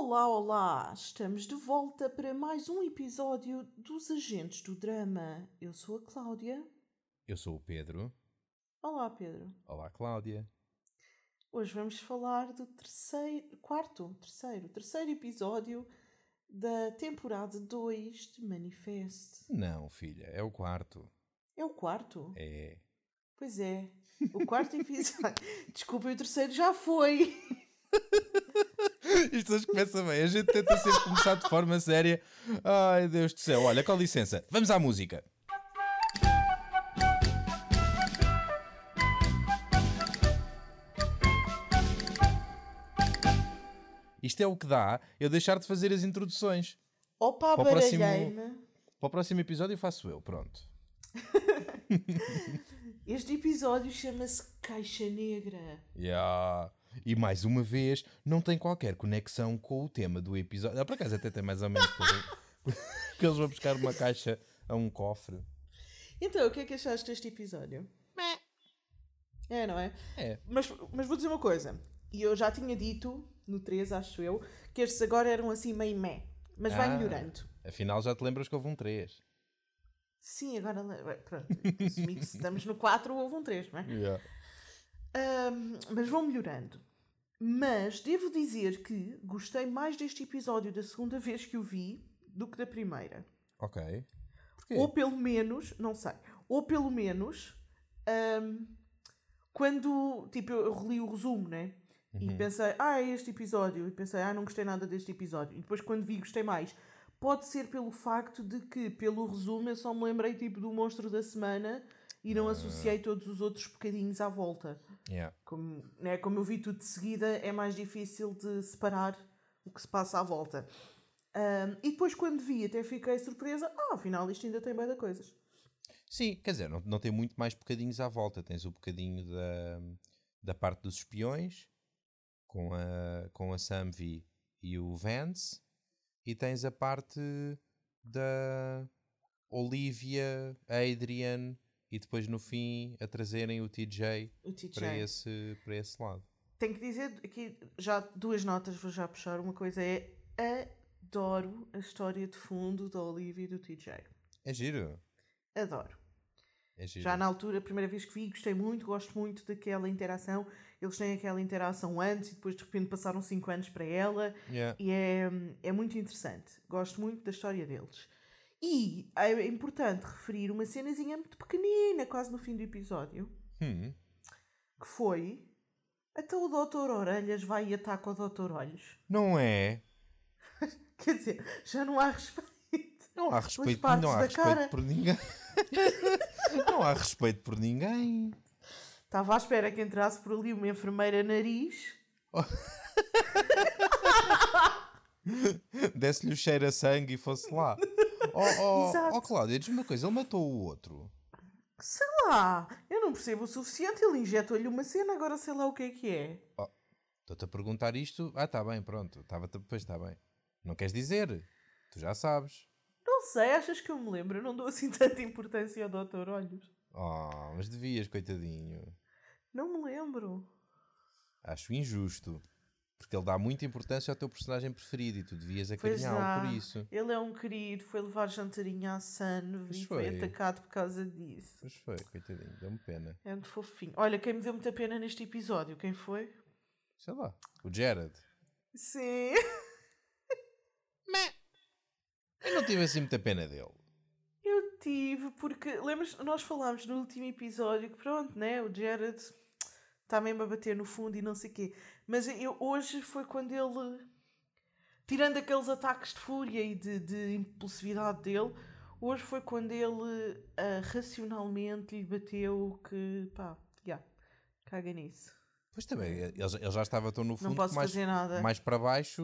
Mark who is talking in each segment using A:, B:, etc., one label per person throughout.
A: Olá, olá! Estamos de volta para mais um episódio dos Agentes do Drama. Eu sou a Cláudia.
B: Eu sou o Pedro.
A: Olá, Pedro.
B: Olá, Cláudia.
A: Hoje vamos falar do terceiro, quarto, terceiro, terceiro episódio da temporada 2 de Manifest.
B: Não, filha, é o quarto.
A: É o quarto?
B: É.
A: Pois é. O quarto episódio. Desculpa, o terceiro já foi.
B: Isto hoje começa bem. A gente tenta sempre começar de forma séria. Ai, Deus do céu. Olha, com licença. Vamos à música. Isto é o que dá eu deixar de fazer as introduções.
A: Opa,
B: Para o próximo-. Para o próximo episódio faço eu, pronto.
A: Este episódio chama-se Caixa Negra.
B: Yeah. E mais uma vez, não tem qualquer conexão com o tema do episódio. Ah, por acaso até tem mais ou menos. que eles vão buscar uma caixa a um cofre.
A: Então, o que é que achaste deste episódio? É, não é?
B: É.
A: Mas, mas vou dizer uma coisa. E eu já tinha dito, no 3, acho eu, que estes agora eram assim meio meh. Mas vai
B: Ah.
A: melhorando.
B: Afinal, já te lembras que houve um 3.
A: Sim, agora. Pronto. assumi que se estamos no 4, houve um 3, não é?
B: Yeah.
A: Ahm, mas vão melhorando. Mas devo dizer que gostei mais deste episódio da segunda vez que o vi do que da primeira.
B: Ok. Porquê?
A: Ou pelo menos, não sei, ou pelo menos, ahm, quando, tipo, eu reli o resumo, né? E pensei, ah, é este episódio. E pensei, ah, não gostei nada deste episódio. E depois, quando vi, gostei mais. Pode ser pelo facto de que, pelo resumo, eu só me lembrei, tipo, do monstro da semana e não associei todos os outros bocadinhos à volta.
B: Yeah.
A: Como, né, como eu vi tudo de seguida, é mais difícil de separar o que se passa à volta. Ahm, e depois, quando vi, até fiquei surpresa. Ah, afinal, isto ainda tem bem de coisas.
B: Sim, quer dizer, não, não tem muito mais bocadinhos à volta. Tens o bocadinho da, da parte dos espiões, com a, com a Samvi e o Vance, e tens a parte da Olivia, Adrian, e depois no fim a trazerem o TJ
A: O TJ.
B: para esse, para esse lado.
A: Tenho que dizer aqui já duas notas, vou já puxar. Uma coisa é adoro a história de fundo da Olivia e do TJ.
B: É giro.
A: Adoro.
B: É giro.
A: Já na altura, a primeira vez que vi, gostei muito, gosto muito daquela interação. Eles têm aquela interação antes e depois de repente passaram 5 anos para ela.
B: Yeah.
A: E é, é muito interessante. Gosto muito da história deles. E é importante referir uma cenazinha muito pequenina, quase no fim do episódio,
B: Hum.
A: que foi. Até o Doutor Orelhas vai e ataca o Doutor Olhos.
B: Não é?
A: Quer dizer, já não há respeito.
B: Não há respeito, não há respeito
A: cara.
B: por ninguém. não há respeito por ninguém.
A: Estava à espera que entrasse por ali uma enfermeira nariz.
B: Desse-lhe o cheiro a sangue e fosse lá. Oh, oh, oh Cláudia, diz-me uma coisa, ele matou o outro.
A: Sei lá, eu não percebo o suficiente. Ele injetou-lhe uma cena, agora sei lá o que é que é.
B: Estou-te a perguntar isto. Ah, tá bem, pronto. Tava depois está bem. Não queres dizer? Tu já sabes.
A: Não sei, achas que eu me lembro? Eu não dou assim tanta importância ao Doutor Olhos.
B: Oh, mas devias, coitadinho.
A: Não me lembro.
B: Acho injusto. Porque ele dá muita importância ao teu personagem preferido e tu devias
A: Pois
B: acarinhá-lo por isso.
A: Ele é um querido, foi levar jantarinha à Sun
B: Pois
A: e foi.
B: foi.
A: atacado por causa disso.
B: Mas foi, coitadinho, deu-me pena.
A: É muito fofinho. Olha, quem me deu muita pena neste episódio, quem foi?
B: Sei lá. O Jared.
A: Sim.
B: Eu não tive assim muita pena dele.
A: Eu tive, porque lembras, nós falámos no último episódio que pronto, né? O Jared está mesmo a bater no fundo e não sei o quê. Mas eu, hoje foi quando ele, tirando aqueles ataques de fúria e de, de impulsividade dele, hoje foi quando ele ah, racionalmente lhe bateu que pá, já, caga nisso.
B: Pois também, ele, já- ele já estava tão no fundo
A: Não posso
B: mais,
A: fazer nada.
B: mais para baixo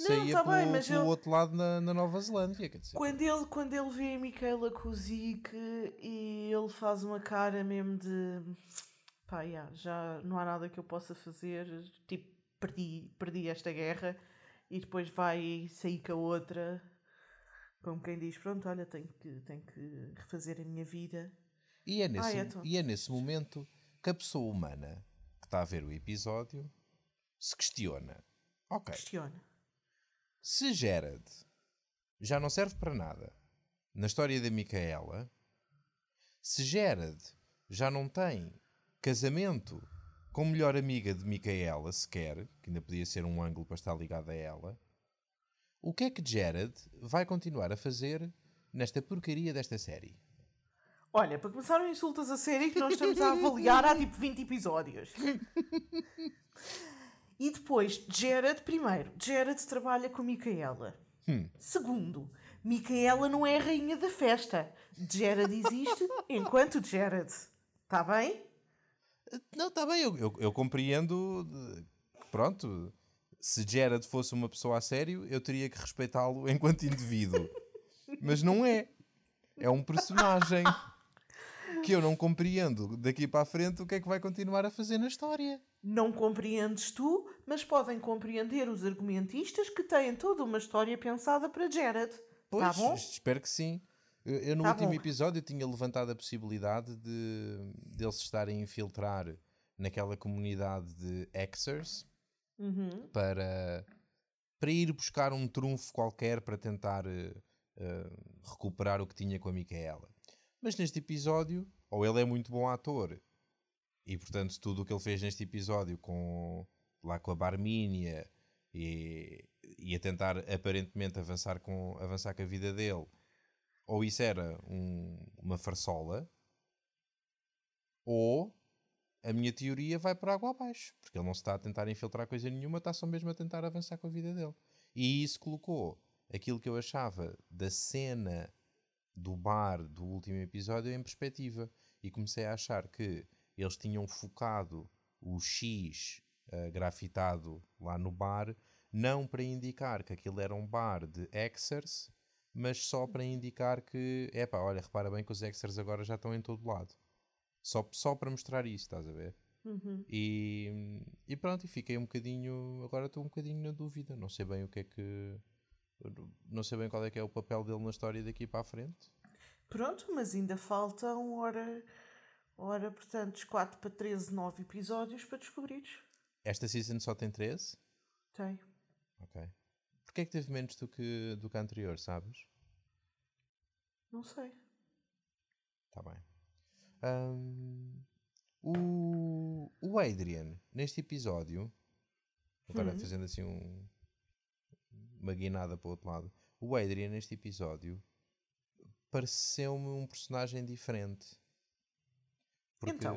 A: Não,
B: saía
A: tá
B: pelo,
A: bem, mas
B: pelo
A: eu-
B: outro lado na, na Nova Zelândia. Quer dizer,
A: Quando ele, quando ele vê a Micaela Kuzik e ele faz uma cara mesmo de pá, yeah, já não há nada que eu possa fazer, tipo, perdi, perdi esta guerra e depois vai sair com a outra, como quem diz, pronto, olha, tenho que, tenho que refazer a minha vida.
B: E é, nesse,
A: Ah, é,
B: e é nesse momento que a pessoa humana que está a ver o episódio se questiona. Ok,
A: Questiona.
B: Se Gerard já não serve para nada na história da Micaela, se Gerard já não tem casamento com melhor amiga de Micaela sequer, que ainda podia ser um ângulo para estar ligado a ela, o que é que Jared vai continuar a fazer nesta porcaria desta série?
A: Olha, para começar, não insultas a série que nós estamos a avaliar há tipo 20 episódios. E depois, Jared, primeiro, Jared trabalha com Micaela.
B: Hum.
A: Segundo, Micaela não é a rainha da festa. Jared existe enquanto Jared. Está bem?
B: Não, está bem, eu, eu, eu compreendo. de- Pronto, se Jared fosse uma pessoa a sério, eu teria que respeitá-lo enquanto indivíduo. Mas não é. É um personagem que eu não compreendo daqui para a frente o que é que vai continuar a fazer na história.
A: Não compreendes tu, mas podem compreender os argumentistas que têm toda uma história pensada para Jared.
B: Pois,
A: Tá bom?
B: espero que sim. Eu, eu no
A: Tá
B: último
A: bom.
B: episódio tinha levantado a possibilidade de deles se estarem a infiltrar naquela comunidade de Xers
A: Uhum.
B: para, para ir buscar um trunfo qualquer para tentar eh, recuperar o que tinha com a Micaela. Mas neste episódio, ou ele é muito bom ator, e portanto tudo o que ele fez neste episódio com, lá com a Barmínia e, e a tentar aparentemente avançar com, avançar com a vida dele, ou isso era um- uma farsola, ou a minha teoria vai por água abaixo, porque ele não se está a tentar infiltrar coisa nenhuma, está só mesmo a tentar avançar com a vida dele. E isso colocou aquilo que eu achava da cena do bar do último episódio em perspectiva. E comecei a achar que eles tinham focado o X eh, grafitado lá no bar, não para indicar que aquilo era um bar de Xers, mas só para indicar que, epá, olha, repara bem que os Xers agora já estão em todo lado. Só, só para mostrar isso, estás a ver?
A: Uhum.
B: E, e pronto, e fiquei um bocadinho. Agora estou um bocadinho na dúvida. Não sei bem o que é que. Não sei bem qual é que é o papel dele na história daqui para a frente.
A: Pronto, mas ainda faltam, ora, ora portanto, 4 para 13, 9 episódios para descobrires.
B: Esta season só tem 13?
A: Tem.
B: Ok. Porquê é que teve menos do que, do que a anterior, sabes?
A: Não sei.
B: Está bem. Ahm, o, o Adrian, neste episódio, agora
A: Hum.
B: fazendo assim um, uma guinada para o outro lado, o Adrian, neste episódio, pareceu-me um personagem diferente. Porque
A: Então?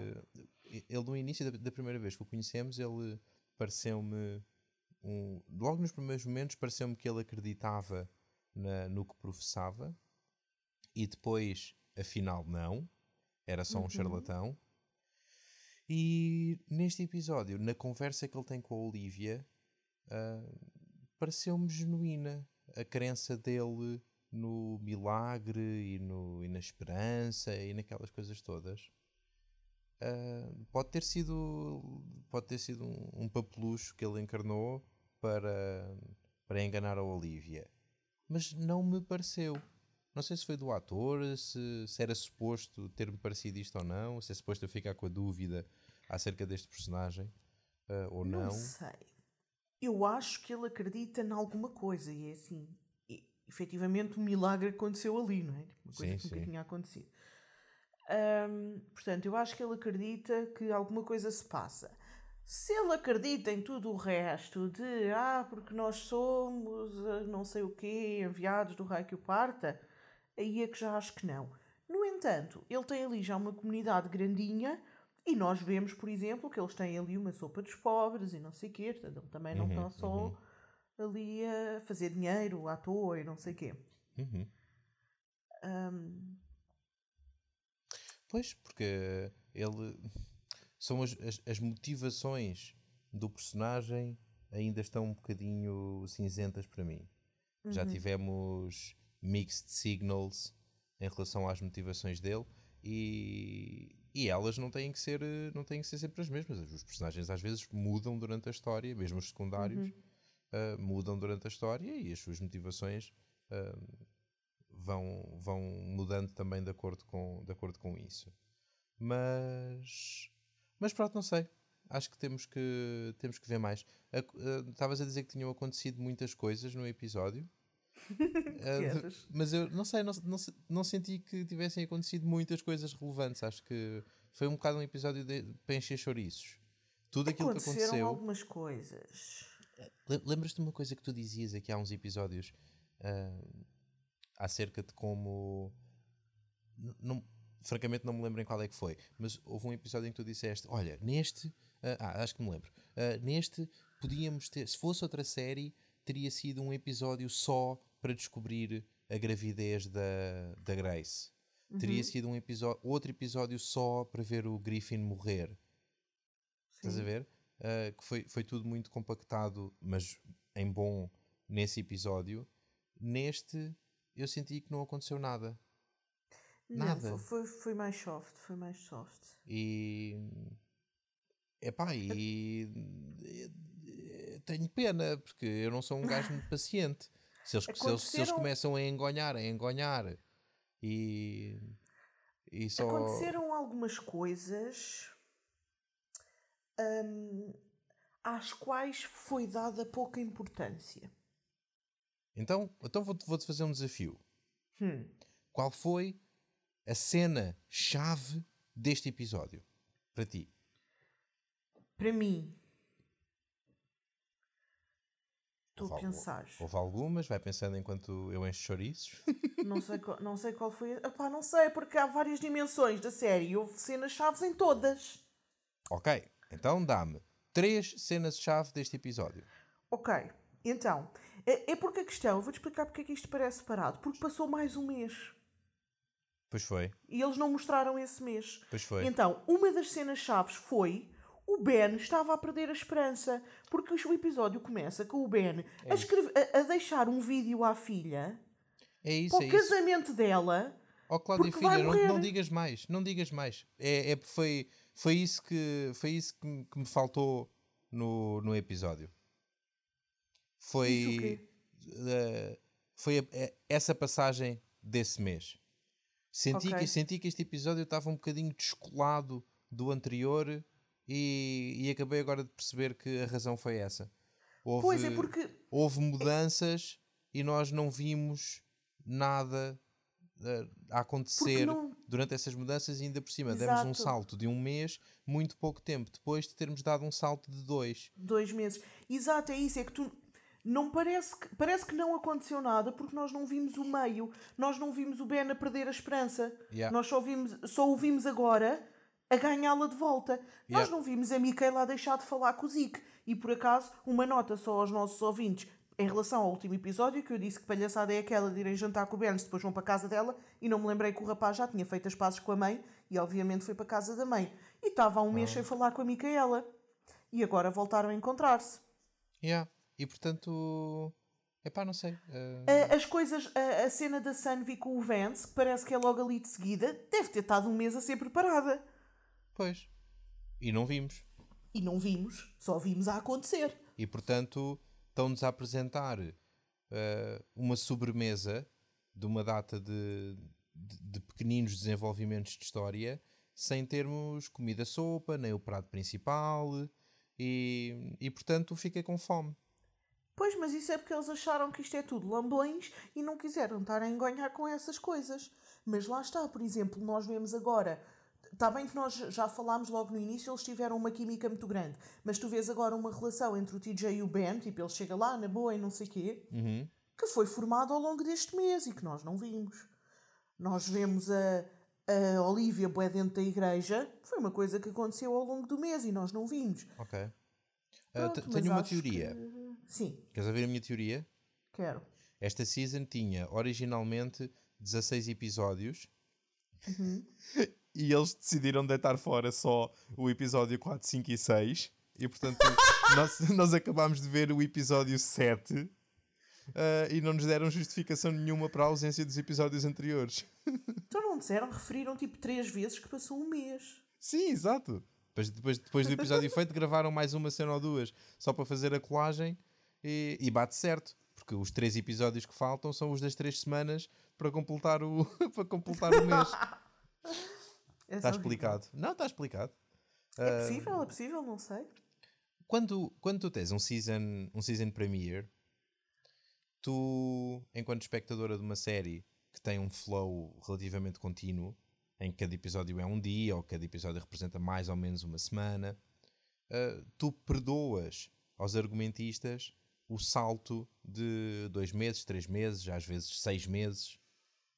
B: ele, no início da, da primeira vez que o conhecemos, ele pareceu-me. Um, logo nos primeiros momentos, pareceu-me que ele acreditava na- no que professava e depois, afinal, não. Era só um
A: Uhum.
B: charlatão. E neste episódio, na conversa que ele tem com a Olivia, ah, pareceu-me genuína a crença dele no milagre e, no, e na esperança e naquelas coisas todas. Ah, pode ter sido pode ter sido um, um papelucho que ele encarnou para, para enganar a Olivia. Mas não me pareceu. Não sei se foi do ator, se, se era suposto ter-me parecido isto ou não, se é suposto eu ficar com a dúvida acerca deste personagem ah, ou não.
A: Não sei. Eu acho que ele acredita em alguma coisa e é assim. e, efetivamente, um milagre aconteceu ali, não é? Tipo, Uma coisa
B: Sim,
A: que nunca
B: sim.
A: tinha acontecido. Ahm, portanto, eu acho que ele acredita que alguma coisa se passa. Se ele acredita em tudo o resto de ah, porque nós somos ah, não sei o quê, enviados do raio que o parta, aí é que já acho que não. No entanto, ele tem ali já uma comunidade grandinha e nós vemos, por exemplo, que eles têm ali uma sopa dos pobres e não sei o quê, portanto, ele também não
B: Uhum,
A: está só
B: uhum.
A: ali a fazer dinheiro à toa e não sei o quê.
B: Uhum.
A: Ahm,
B: Pois, porque ele. São as, as, as motivações do personagem ainda estão um bocadinho cinzentas para mim. Já
A: uhum.
B: tivemos mixed signals em relação às motivações dele e, e elas não têm, que ser, eh, não têm que ser sempre as mesmas. Os personagens às vezes mudam durante a história, mesmo os secundários
A: Uhum.
B: ah, mudam durante a história e as suas motivações ah, vão, vão mudando também de acordo com, de acordo com isso. Mas, mas pronto, não sei. acho que temos que, temos que ver mais. Estavas a, dizer que tinham acontecido muitas coisas no episódio. uh, mas eu não sei, não, não, não, senti que tivessem acontecido muitas coisas relevantes. Acho que foi um bocado um episódio de, para encher chouriços. Tudo aquilo que aconteceu.
A: algumas coisas.
B: Lembras-te de uma coisa que tu dizias aqui há uns episódios uh, acerca de como. Não, francamente, não me lembro em qual é que foi, mas houve um episódio em que tu disseste: Olha, neste. Uh, ah, acho que me lembro. Uh, neste, podíamos ter. Se fosse outra série, teria sido um episódio só para descobrir a gravidez da, da Grace. Uhum. Teria sido um episódio, outro episódio só para ver o Griffin morrer. Sim. Estás a ver? Uh, que foi, foi tudo muito compactado, mas em bom nesse episódio. Neste, eu senti que não aconteceu nada.
A: Nada. Não, foi, foi mais soft, foi mais soft.
B: E. Epá, e. tenho pena, porque eu não sou um gajo muito paciente. Se eles, se eles, se eles começam a engonhar, a engonhar e. e só...
A: Aconteceram algumas coisas hum, às quais foi dada pouca importância.
B: Então, então vou-te vou fazer um desafio.
A: Hum.
B: Qual foi a cena chave deste episódio para ti?
A: Para mim. Estou a pensar.
B: Houve algumas, vai pensando enquanto eu encho chouriços.
A: Não sei, qual, não sei qual foi. Epá, não sei, porque há várias dimensões da série e houve cenas chaves em todas.
B: Ok, então dá-me três cenas-chave deste episódio.
A: Ok, então, é, é porque a questão, vou-te explicar porque é que isto parece parado. Porque passou mais um mês.
B: Pois foi.
A: E eles não mostraram esse mês.
B: Pois foi.
A: Então, uma das cenas chaves foi o Ben estava a perder a esperança. Porque o episódio começa com o Ben é a, escrever, a, a, deixar um vídeo à filha
B: é isso,
A: para o é casamento
B: isso.
A: dela.
B: Oh, Cláudia Filha, não, não, digas mais, não digas mais. É, é, foi, foi isso que, foi isso que, me, que me faltou no, no episódio. Foi, uh, foi a, a, essa passagem desse mês. Senti, okay. que, senti que este episódio estava um bocadinho descolado do anterior e, e acabei agora de perceber que a razão foi essa.
A: Houve, pois é porque
B: houve mudanças e nós não vimos nada uh, a acontecer não... durante essas mudanças e ainda por cima Exato. demos um salto de um mês muito pouco tempo depois de termos dado um salto de dois
A: dois meses Exato, é isso, é que tu não parece que, parece que não aconteceu nada porque nós não vimos o meio, nós não vimos o Ben a perder a esperança.
B: Yeah.
A: Nós só, vimos, só o vimos agora a ganhá-la de volta. Yeah. Nós não vimos a Micaela a deixar de falar com o Zic. E por acaso, uma nota só aos nossos ouvintes em relação ao último episódio, que eu disse que palhaçada é aquela de irem jantar com o Ben, depois vão para a casa dela, e não me lembrei que o rapaz já tinha feito as pazes com a mãe, e obviamente foi para a casa da mãe. E estava há um mês sem falar com a Micaela. E agora voltaram a encontrar-se.
B: Yeah. E portanto. Epá, não sei.
A: Uh... As coisas, a, a cena da Sunvi com o Vance, que parece que é logo ali de seguida, deve ter estado um mês a ser preparada.
B: Pois. E não vimos.
A: E não vimos, só vimos a acontecer.
B: E portanto, estão-nos a apresentar uh, uma sobremesa de uma data de, de, de, pequeninos desenvolvimentos de história, sem termos comida-sopa, nem o prato principal, e, e portanto fiquei com fome.
A: Pois, mas isso é porque eles acharam que isto é tudo lambolins e não quiseram estar a enganhar com essas coisas. Mas lá está, por exemplo, nós vemos agora. Está bem que nós já falámos logo no início, eles tiveram uma química muito grande, mas tu vês agora uma relação entre o TJ e o Ben, tipo, ele chega lá na boa e não sei o quê,
B: uhum.
A: que foi formado ao longo deste mês e que nós não vimos. Nós vemos a, a Olivia boé dentro da igreja, foi uma coisa que aconteceu ao longo do mês e nós não vimos.
B: Ok. Uh, tenho uma teoria.
A: Que... Sim.
B: Queres ouvir a minha teoria?
A: Quero.
B: Esta season tinha originalmente 16 episódios
A: uhum.
B: e eles decidiram deitar fora só o episódio 4, 5 e 6 e portanto nós, nós acabámos de ver o episódio 7 uh, e não nos deram justificação nenhuma para a ausência dos episódios anteriores.
A: Então não disseram, referiram tipo três vezes que passou um mês.
B: Sim, exato. Depois, depois, depois do episódio feito, gravaram mais uma cena ou duas só para fazer a colagem e, e, bate certo, porque os três episódios que faltam são os das três semanas para completar o, para completar o mês. está explicado. Não, está explicado.
A: É possível, é possível, não sei.
B: Quando, quando tu tens um season, um season premiere, tu, enquanto espectadora de uma série que tem um flow relativamente contínuo, em que cada episódio é um dia, ou cada episódio representa mais ou menos uma semana, uh, tu perdoas aos argumentistas o salto de dois meses, três meses, às vezes seis meses.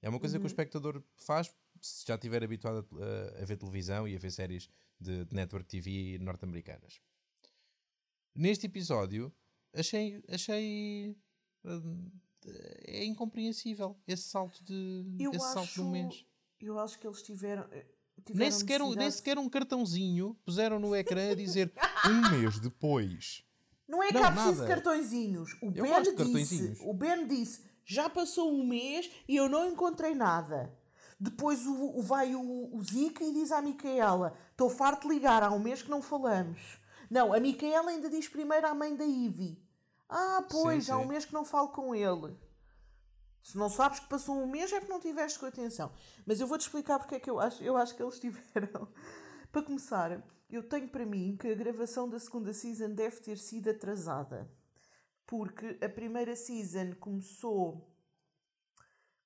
B: É uma coisa uhum. que o espectador faz se já estiver habituado a, a, ver televisão e a ver séries de, de network TV norte-americanas. Neste episódio, achei, achei uh, é incompreensível esse salto de,
A: eu
B: esse
A: acho,
B: salto de um mês.
A: Eu acho que eles tiveram. Eh,
B: tiveram nem, sequer um, nem sequer um cartãozinho puseram no ecrã a dizer um mês depois.
A: Não é que há preciso de cartõezinhos. O eu ben, disse, o Ben disse: já passou um mês e eu não encontrei nada. Depois o, o vai o, o Zica e diz à Micaela: Estou farto de ligar, há um mês que não falamos. Não, a Micaela ainda diz primeiro à mãe da Ivy: Ah, pois, sim, há um mês que não falo com ele. Se não sabes que passou um mês é porque não tiveste com atenção. Mas eu vou-te explicar porque é que eu acho, eu acho que eles tiveram. para começar, eu tenho para mim que a gravação da segunda season deve ter sido atrasada. Porque a primeira season começou.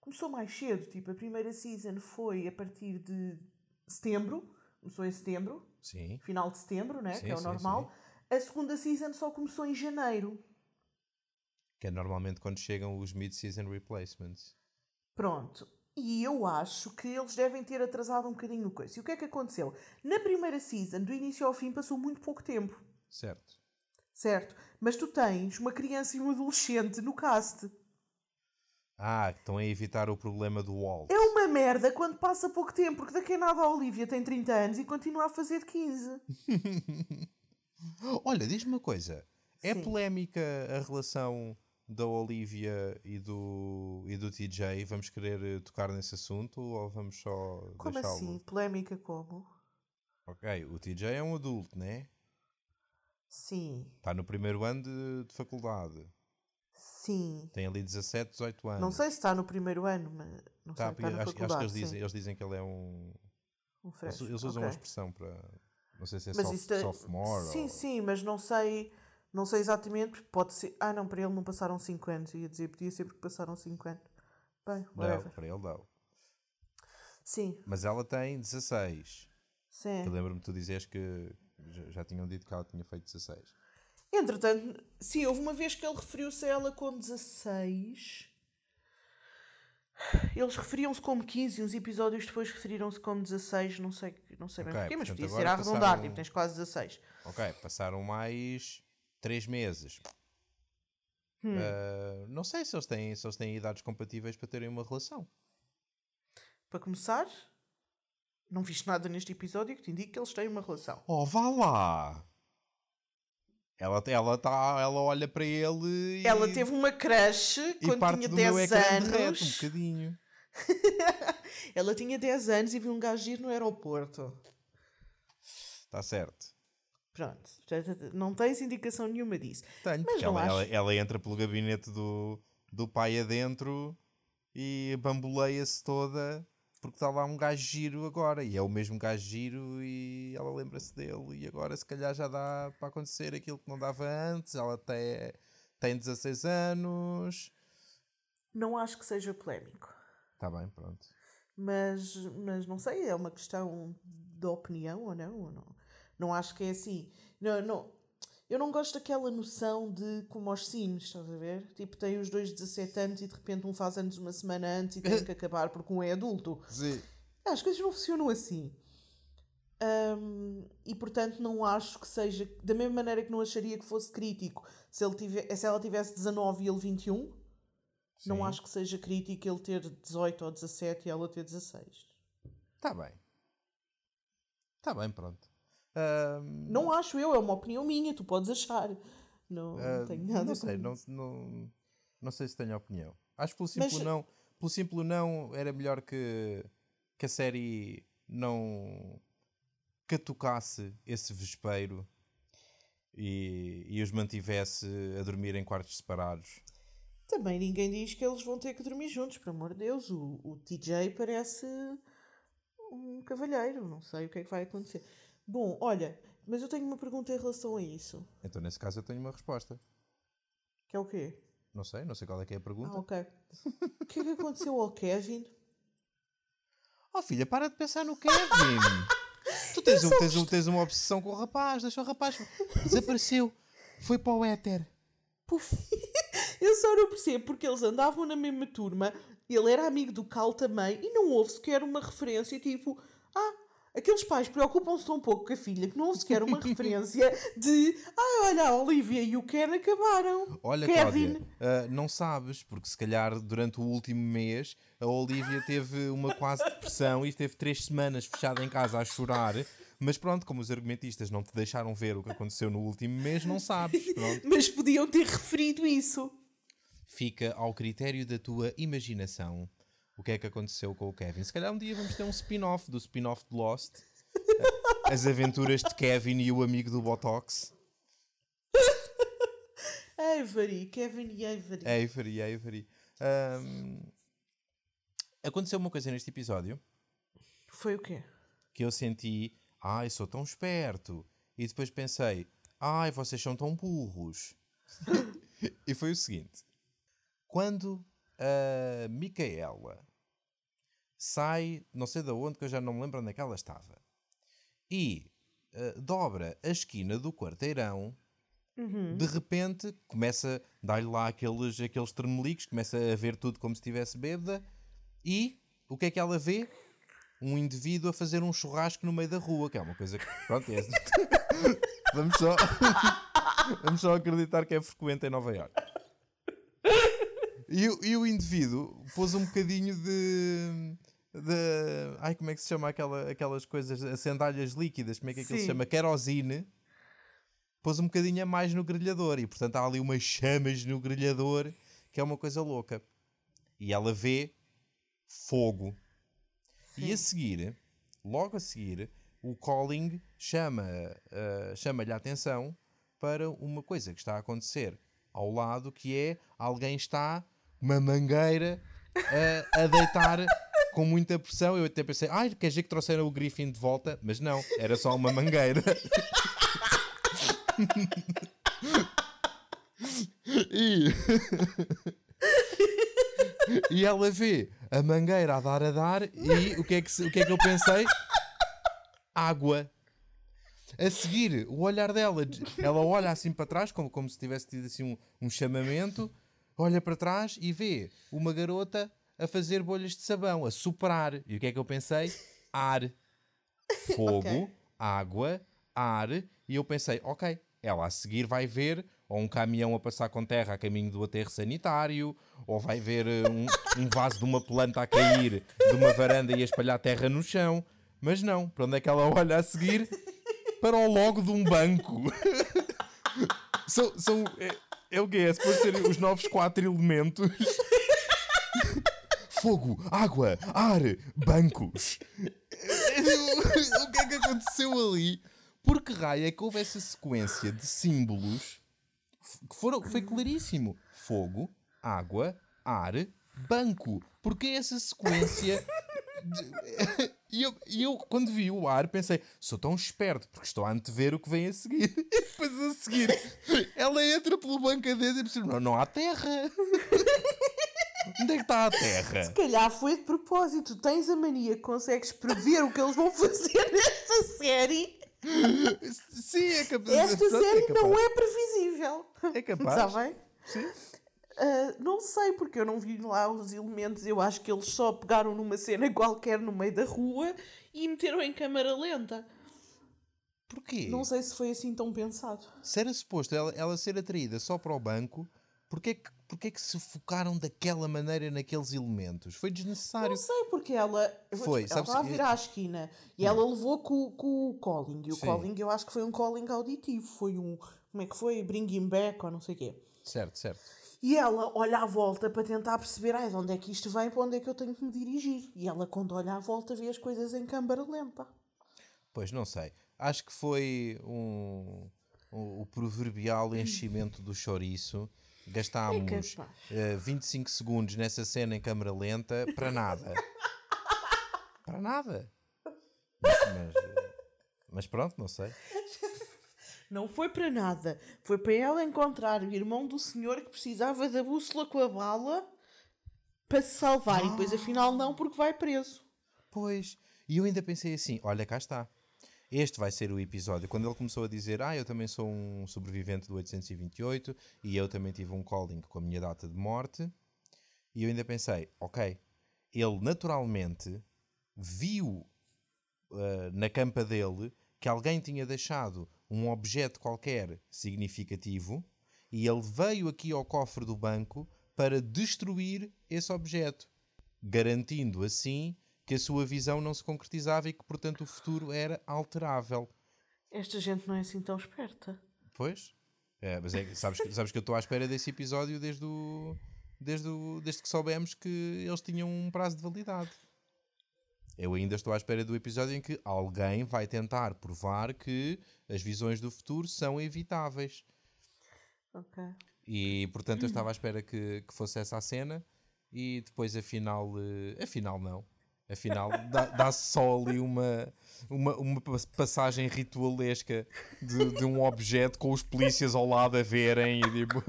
A: Começou mais cedo, tipo, a primeira season foi a partir de setembro, começou em setembro,
B: sim.
A: final de setembro, né? Sim, que é o sim, normal. A segunda season só começou em janeiro.
B: Que é normalmente quando chegam os mid-season replacements.
A: Pronto. E eu acho que eles devem ter atrasado um bocadinho o coisa. E o que é que aconteceu? Na primeira season, do início ao fim, passou muito pouco tempo.
B: Certo.
A: Certo. Mas tu tens uma criança e um adolescente no cast.
B: Ah, estão a evitar o problema do Walt.
A: É uma merda quando passa pouco tempo, porque daqui a nada a Olivia tem 30 anos e continua a fazer de 15.
B: Olha, diz-me uma coisa. É polémica a relação da Olivia e do, e do TJ, vamos querer eh, tocar nesse assunto ou vamos só
A: Como assim? Polémica como?
B: Ok, o TJ é um adulto, né?
A: Sim.
B: Está no primeiro ano de, de, faculdade.
A: Sim.
B: Tem ali 17, 18 anos.
A: Não sei se está no primeiro ano, mas não tá, sei, está
B: acho,
A: acho, que
B: eles dizem, eles dizem que ele é um...
A: Um fresh.
B: Eles, eles usam okay. uma expressão para... Não sei se é soft, é... sophomore
A: Sim,
B: ou...
A: sim, mas não sei não sei exatamente, pode ser. Ah, não, para ele não passaram 5 anos. Ia dizer, podia ser porque passaram 5 anos. Bem, whatever.
B: Não, para ele não.
A: Sim.
B: Mas ela tem 16.
A: Sim.
B: Eu lembro-me de tu dizes que já, já tinham dito que ela tinha feito 16.
A: Entretanto, sim, houve uma vez que ele referiu-se a ela com 16. Eles referiam-se como 15 e uns episódios depois referiram-se como 16, não sei, não sei bem okay, porquê, mas podia ser a arredondar, passaram... tipo, tens quase 16.
B: Ok, passaram mais três meses. Hum. Uh, não sei se eles, têm, se eles têm idades compatíveis para terem uma relação.
A: Para começar, não viste nada neste episódio que te indique que eles têm uma relação.
B: Oh, vá lá! Ela, ela, tá, ela olha para ele
A: e... Ela teve uma crush quando tinha 10 anos.
B: um bocadinho.
A: ela tinha 10 anos e viu um gajo ir no aeroporto.
B: Está certo.
A: Pronto, não tens indicação nenhuma disso.
B: Tenho, Mas ela, acho... ela, ela, entra pelo gabinete do, do pai adentro e bamboleia-se toda porque está lá um gajo giro agora e é o mesmo gajo giro e ela lembra-se dele e agora se calhar já dá para acontecer aquilo que não dava antes. Ela tem, tem 16 anos.
A: Não acho que seja polémico.
B: Está bem, pronto.
A: Mas, mas não sei, é uma questão de opinião ou não, ou não. Não acho que é assim. Não, não, eu não gosto daquela noção de como aos Sims, estás a ver? Tipo, tem os dois 17 anos e de repente um faz anos uma semana antes e tem que acabar porque um é adulto.
B: Sim.
A: As coisas não funcionam assim. Um, e portanto não acho que seja da mesma maneira que não acharia que fosse crítico se, ele tive, se ela tivesse 19 e ele 21 Sim. não acho que seja crítico ele ter 18 ou 17 e ela ter 16
B: está bem está bem, pronto
A: não acho eu, é uma opinião minha, tu podes achar. Não, uh, tenho nada
B: Não sei, não, não, não sei se tenho opinião. Acho que pelo simples Mas... não, pelo simples não era melhor que, que a série não catucasse esse vespeiro e, e os mantivesse a dormir em quartos separados.
A: Também ninguém diz que eles vão ter que dormir juntos, por amor de Deus. O, o TJ parece um cavalheiro, não sei o que é que vai acontecer. Bom, olha, mas eu tenho uma pergunta em relação a isso.
B: Então, nesse caso, eu tenho uma resposta.
A: Que é o quê?
B: Não sei, não sei qual é que é a pergunta.
A: Ah, ok. o que é que aconteceu ao Kevin?
B: Oh filha, para de pensar no Kevin. tu tens, um, tens, um, tens uma obsessão com o rapaz, deixa o rapaz. Desapareceu. Foi para o éter. Puf.
A: Eu só não percebo porque eles andavam na mesma turma, ele era amigo do Cal também, e não houve sequer uma referência tipo, ah, aqueles pais preocupam-se tão pouco com a filha que não houve sequer uma referência de, ah, olha, a Olivia e o Ken acabaram.
B: Olha,
A: Kevin.
B: Cláudia, ah, não sabes, porque se calhar durante o último mês a Olivia teve uma quase depressão e esteve três semanas fechada em casa a chorar. Mas pronto, como os argumentistas não te deixaram ver o que aconteceu no último mês, não sabes.
A: Mas podiam ter referido isso.
B: Fica ao critério da tua imaginação o que é que aconteceu com o Kevin. Se calhar um dia vamos ter um spin-off do spin-off de Lost. As aventuras de Kevin e o amigo do Botox.
A: Avery, Kevin e Avery.
B: Avery, Avery. Ahm, aconteceu uma coisa neste episódio
A: Foi o quê?
B: que eu senti, ai, sou tão esperto. E depois pensei, ai, vocês são tão burros. e foi o seguinte: quando a Micaela sai, não sei de onde, que eu já não me lembro onde é que ela estava, e eh, dobra a esquina do quarteirão, de repente começa a dar-lhe lá aqueles, aqueles tremelicos, começa a ver tudo como se estivesse bêbada, e o que é que ela vê? Um indivíduo a fazer um churrasco no meio da rua, que é uma coisa que, pronto, é... vamos, só, vamos só acreditar que é frequente em Nova Iorque. E, o- e o indivíduo pôs um bocadinho de, de. Ai, como é que se chama aquela, aquelas coisas, as sandálias líquidas, como é que aquilo se
A: Sim.
B: chama? Querosine. Pôs um bocadinho a mais no grelhador e, portanto, há ali umas chamas no grelhador que é uma coisa louca. E ela vê fogo. E a seguir, logo a seguir, o Calling chama, ah, chama-lhe a atenção para uma coisa que está a acontecer ao lado, que é alguém está uma mangueira ah, a deitar com muita pressão. Eu até pensei, ai, quer dizer que trouxeram o Griffin de volta? Mas não, era só uma mangueira. e... e ela vê a mangueira a dar a dar e o que é que, o que, é que eu pensei? Água. A seguir, o olhar dela, ela olha assim para trás, como, como se tivesse tido assim um, um chamamento, olha para trás e vê uma garota a fazer bolhas de sabão, a soprar. E o que é que eu pensei? Ar. Fogo,
A: Ok.
B: água, ar. E eu pensei, ok, ela a seguir vai ver ou um caminhão a passar com terra a caminho do aterro sanitário, ou vai ver eh, um, um vaso de uma planta a cair de uma varanda e a espalhar terra no chão. Mas não, para onde é que ela olha a seguir? Para o logo de um banco. são, são, é, é o? É suposto ser os novos quatro elementos. Fogo, água, ar, bancos. o que é que aconteceu ali? Por que raio é que houve essa sequência de símbolos que foram, foi claríssimo? Fogo, água, ar, banco. Porque essa sequência. de- E eu, e eu, quando vi o ar, pensei: sou tão esperto porque estou a antever o que vem a seguir. E depois a seguir, ela entra pelo banco adentro e percebe: não, não há terra. Onde é que está a terra?
A: Se calhar foi de propósito. Tens a mania que consegues prever o que eles vão fazer nesta série.
B: Sim, é capaz.
A: Esta série
B: capaz.
A: não é previsível.
B: É capaz.
A: Está bem?
B: Sim.
A: Ah, não sei, porque eu não vi lá os elementos. Eu acho que eles só pegaram numa cena qualquer no meio da rua e meteram em câmara lenta.
B: Porquê?
A: Não sei se foi assim tão pensado.
B: Se era suposto ela, ela ser atraída só para o banco, porquê que, porquê que se focaram daquela maneira naqueles elementos? Foi desnecessário.
A: Não sei, porque ela,
B: Foi,
A: ela estava a virar à esquina e ela levou com, com o calling. E o
B: Sim.
A: calling eu acho que foi um calling auditivo. Foi um. Como é que foi? Bring him back ou não sei o quê.
B: Certo, certo.
A: E ela olha à volta para tentar perceber ai, de onde é que isto vem, para onde é que eu tenho que me dirigir. E ela, quando olha à volta, vê as coisas em câmara lenta.
B: Pois não sei. Acho que foi um, o, o proverbial enchimento do chouriço. Gastámos
A: É capaz.
B: eh, 25 segundos nessa cena em câmera lenta para nada. para nada. Mas, mas, Mas pronto, não sei.
A: Não foi para nada. Foi para ela encontrar o irmão do senhor que precisava da bússola com a bala para se salvar. E depois, afinal, não, porque vai preso.
B: Pois. E eu ainda pensei assim: olha, cá está. Este vai ser o episódio. Quando ele começou a dizer, ah, eu também sou um sobrevivente do 828 e eu também tive um calling com a minha data de morte. E eu ainda pensei, ok, ele naturalmente viu uh, na campa dele que alguém tinha deixado um objeto qualquer significativo e ele veio aqui ao cofre do banco para destruir esse objeto, garantindo assim que a sua visão não se concretizava e que, portanto, o futuro era alterável.
A: Esta gente não é assim tão esperta.
B: Pois. É, mas é, sabes, sabes que eu estou à espera desse episódio desde, o, desde, o, desde que soubemos que eles tinham um prazo de validade. Eu ainda estou à espera do episódio em que alguém vai tentar provar que as visões do futuro são evitáveis.
A: Ok.
B: E portanto eu estava à espera que, que fosse essa a cena e depois afinal, uh, afinal não. Afinal, dá-se só ali uma, uma, uma passagem ritualesca de, de, um objeto com os polícias ao lado a verem e tipo,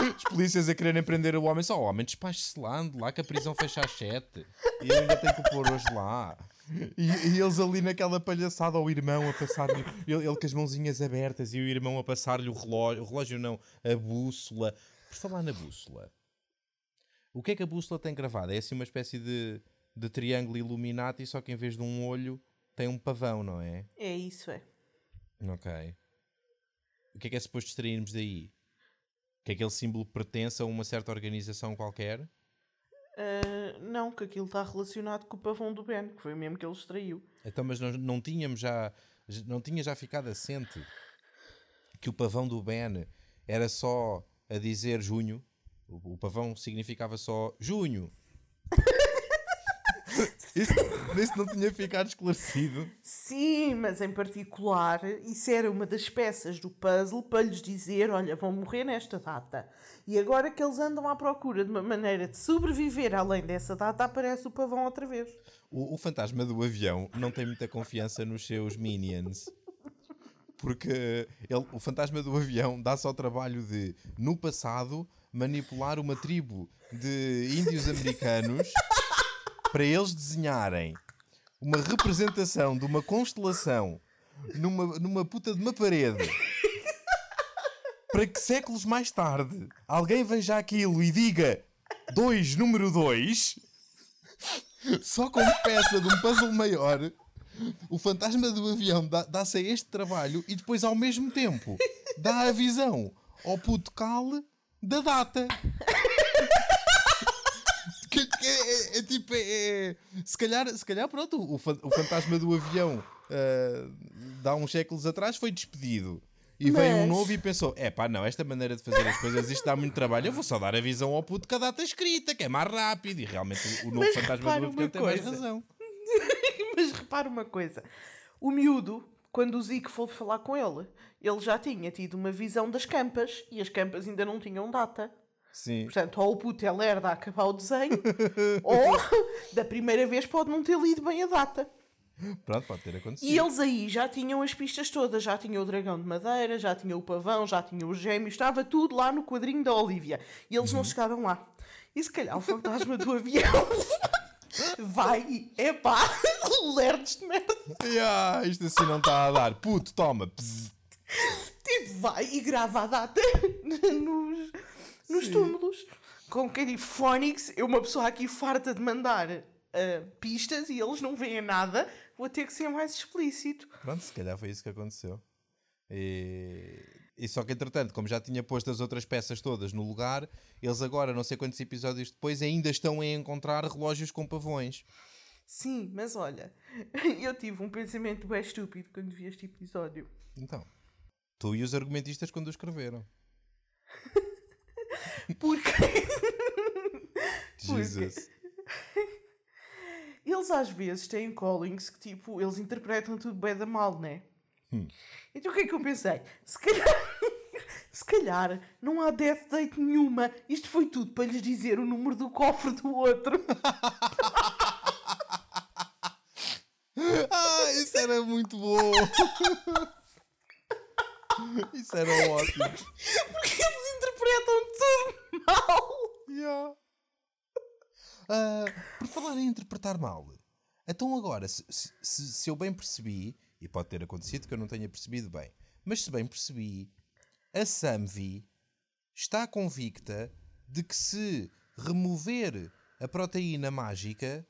B: os polícias a quererem prender o homem. Só o homem despache-se lá, ande lá que a prisão fecha às 7 e ainda tem que pôr hoje lá. E, e, eles ali naquela palhaçada, ao irmão a passar-lhe, ele, ele, com as mãozinhas abertas e o irmão a passar-lhe o relógio, o relógio não, a bússola. Por falar na bússola, o que é que a bússola tem gravado? É assim uma espécie de de triângulo Illuminati, só que em vez de um olho tem um pavão, não é?
A: É isso, é.
B: Ok. O que é que é suposto extrairmos daí? Que aquele símbolo pertence a uma certa organização qualquer?
A: Uh, não, que aquilo está relacionado com o pavão do Ben, que foi mesmo que ele extraiu.
B: Então, mas não, não tínhamos já. Não tinha já ficado assente que o pavão do Ben era só a dizer junho? O, o pavão significava só junho. Isso, não tinha ficado esclarecido.
A: Sim, mas em particular, isso era uma das peças do puzzle para lhes dizer: olha, vão morrer nesta data. E agora que eles andam à procura de uma maneira de sobreviver além dessa data, aparece o pavão outra vez.
B: O, o fantasma do avião não tem muita confiança nos seus minions. Porque ele, o fantasma do avião dá-se ao trabalho de, no passado, manipular uma tribo de índios americanos para eles desenharem uma representação de uma constelação numa, numa puta de uma parede para que séculos mais tarde alguém veja aquilo e diga 2 número 2 só como peça de um puzzle maior o fantasma do avião dá-se a este trabalho e depois ao mesmo tempo dá a visão ao puto cale da data é, é, tipo, é, é, se, calhar, se calhar, pronto, o, o fantasma do avião uh, de há uns séculos atrás foi despedido. E Mas... veio um novo e pensou: é pá, não, esta maneira de fazer as coisas, isto dá muito trabalho, eu vou só dar a visão ao puto que a data escrita, que é mais rápido. E realmente o novo
A: Mas
B: fantasma do avião tem mais razão.
A: Mas repara uma coisa: o miúdo, quando o Zico foi falar com ele, ele já tinha tido uma visão das campas e as campas ainda não tinham data.
B: Sim.
A: Portanto, ou o puto é lerda a acabar o desenho, ou da primeira vez pode não ter lido bem a data.
B: Pronto, pode ter acontecido.
A: E eles aí já tinham as pistas todas, já tinham o dragão de madeira, já tinham o pavão, já tinham o gêmeo, estava tudo lá no quadrinho da Olivia. E eles uhum. não chegavam lá. E se calhar o fantasma do avião vai e epá, lerdes de merda.
B: Yeah, isto assim não está a dar. Puto, toma.
A: Tipo, vai e grava a data nos nos Sim. túmulos. Com quem diz Phonics, eu uma pessoa aqui farta de mandar uh, pistas e eles não veem nada, vou ter que ser mais explícito.
B: Pronto, se calhar foi isso que aconteceu. E, e só que entretanto, como já tinha posto as outras peças todas no lugar, eles agora, não sei quantos episódios depois, ainda estão a encontrar relógios com pavões.
A: Sim, mas olha, eu tive um pensamento bem estúpido quando vi este episódio.
B: Então, tu e os argumentistas quando o escreveram.
A: Porque. Jesus. Eles às vezes têm callings que tipo, eles interpretam tudo bem da mal, né? Hum. Então o que é que eu pensei? Se calhar. Se calhar não há death date nenhuma. Isto foi tudo para lhes dizer o número do cofre do outro.
B: Ah, isso era muito bom! Isso era ótimo.
A: Porque eles interpretam tudo mal.
B: Yeah. Ah, por falar em interpretar mal, então agora, se, se- se- se eu bem percebi, e pode ter acontecido que eu não tenha percebido bem, mas se bem percebi, a Samvi está convicta de que se remover a proteína mágica,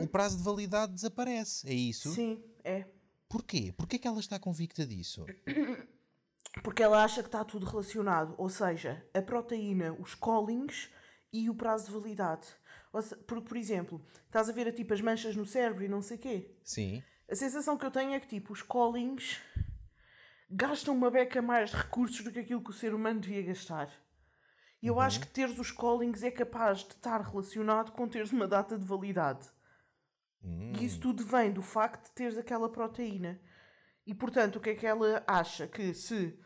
B: o prazo de validade desaparece. É isso?
A: Sim, é.
B: Porquê? Porquê que ela está convicta disso?
A: Porque ela acha que está tudo relacionado. Ou seja, a proteína, os callings e o prazo de validade. Se- por, por exemplo, estás a ver tipo as manchas no cérebro e não sei quê.
B: Sim.
A: A sensação que eu tenho é que tipo, os callings gastam uma beca mais de recursos do que aquilo que o ser humano devia gastar. E eu acho que teres os callings é capaz de estar relacionado com teres uma data de validade. E isso tudo vem do facto de teres aquela proteína. E portanto, o que é que ela acha? Que se,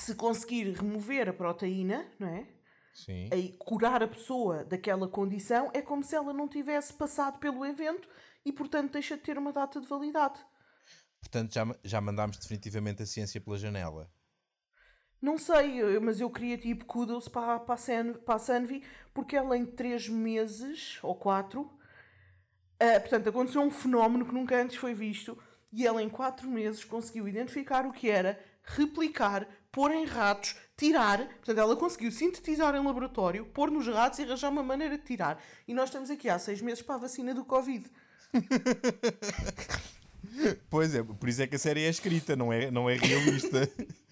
A: se conseguir remover a proteína, não é?
B: Sim.
A: E curar a pessoa daquela condição, é como se ela não tivesse passado pelo evento e portanto deixa de ter uma data de validade.
B: Portanto, já, já mandámos definitivamente a ciência pela janela.
A: Não sei, mas eu queria tipo kudos para, para, a San- para a Sanvi, porque ela em 3 meses ou 4, portanto, aconteceu um fenómeno que nunca antes foi visto, e ela em 4 meses conseguiu identificar o que era, replicar, pôr em ratos, tirar. Portanto, ela conseguiu sintetizar em laboratório, pôr nos ratos e arranjar uma maneira de tirar. E nós estamos aqui há 6 meses para a vacina do Covid.
B: Pois é, por isso é que a série é escrita, não é, não é realista.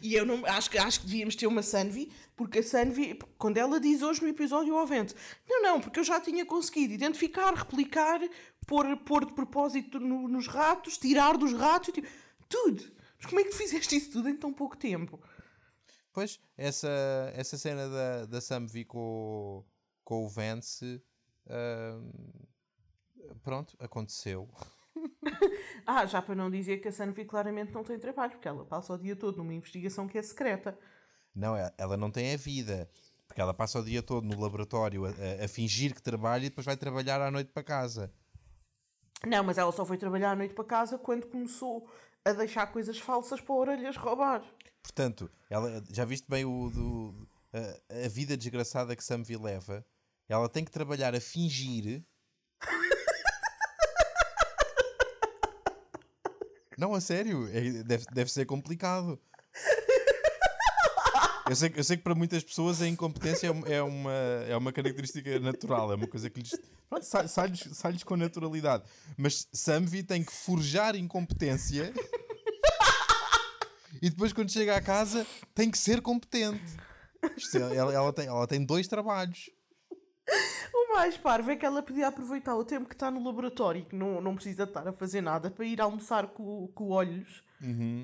A: E eu não, acho, que, acho que devíamos ter uma Sanvi, porque a Sanvi, quando ela diz hoje no episódio ao vento, não, não, porque eu já tinha conseguido identificar, replicar, pôr, pôr de propósito no- nos ratos, tirar dos ratos, tipo, tudo. Mas como é que fizeste isso tudo em tão pouco tempo?
B: Pois, essa, essa cena da, da Samvi com, o- com o Vance, ahm, pronto, aconteceu.
A: Ah, já para não dizer que a Sanvi claramente não tem trabalho, porque ela passa o dia todo numa investigação que é secreta.
B: Não, é- ela não tem a vida, porque ela passa o dia todo no laboratório a, a- a fingir que trabalha e depois vai trabalhar à noite para casa.
A: Não, mas ela só foi trabalhar à noite para casa quando começou a deixar coisas falsas para orelhas roubar.
B: Portanto, ela, já viste bem o, do, a, a vida desgraçada que Samvi leva? Ela tem que trabalhar a fingir. Não, a sério, é- deve, deve ser complicado. Eu sei, que- eu sei que para muitas pessoas a incompetência é uma, é uma, é uma característica natural, é uma coisa que lhes, pronto, sai- sai-lhes sai-lhes com naturalidade. Mas Samvi tem que forjar incompetência e depois, quando chega à casa, tem que ser competente. Isto é- ela, ela tem, ela tem dois trabalhos.
A: O mais parvo é que ela podia aproveitar o tempo que está no laboratório, que não, não precisa estar a fazer nada, para ir almoçar com, com olhos.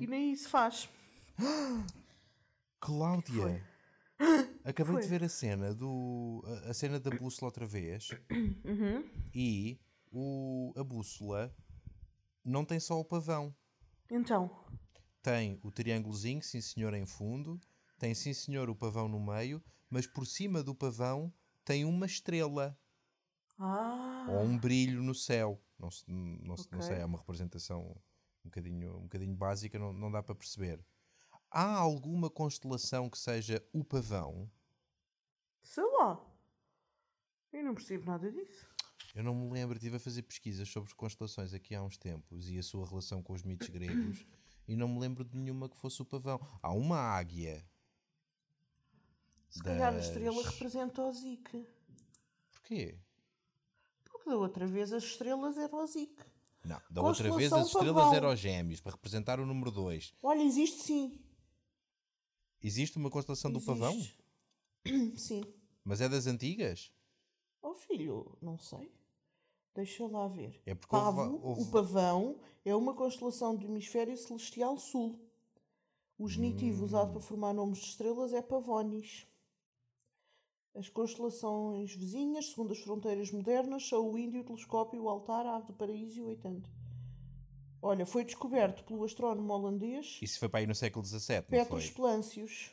A: E nem isso faz.
B: Cláudia, acabei
A: Foi.
B: de ver a cena do a, cena da bússola outra vez e o, a bússola não tem só o pavão.
A: Então,
B: Tem o triângulozinho, sim senhor, em fundo. Tem sim senhor o pavão no meio, mas por cima do pavão tem uma estrela
A: ah,
B: ou um brilho no céu. Não, não, se- não sei, é uma representação um bocadinho, um bocadinho básica, não, não dá para perceber. Há alguma constelação que seja o pavão?
A: sei lá. Eu não percebo nada disso.
B: Eu não me lembro, estive a fazer pesquisas sobre constelações aqui há uns tempos e a sua relação com os mitos gregos e não me lembro de nenhuma que fosse o pavão. Há uma águia.
A: Se calhar a estrela
B: das-
A: representa o Zique.
B: Porquê?
A: Porque da outra vez as estrelas eram o Zique.
B: Não, da outra vez as estrelas
A: pavão.
B: eram os gêmeos, para representar o número 2.
A: Olha, existe sim.
B: Existe uma constelação do pavão?
A: Existe. Sim.
B: Mas é das antigas?
A: Oh filho, não sei. Deixa lá ver.
B: É porque
A: Pavo,
B: houve- houve-
A: o pavão, é uma constelação do hemisfério celestial sul. O genitivo
B: Hum.
A: usado para formar nomes de estrelas é Pavonis. As constelações vizinhas, segundo as fronteiras modernas, são o Índio, o Telescópio, o Altar, a Ave do Paraíso e o Oitante. Olha, foi descoberto pelo astrónomo holandês
B: Isso foi para aí no século XVII,
A: Petrus? Plancius.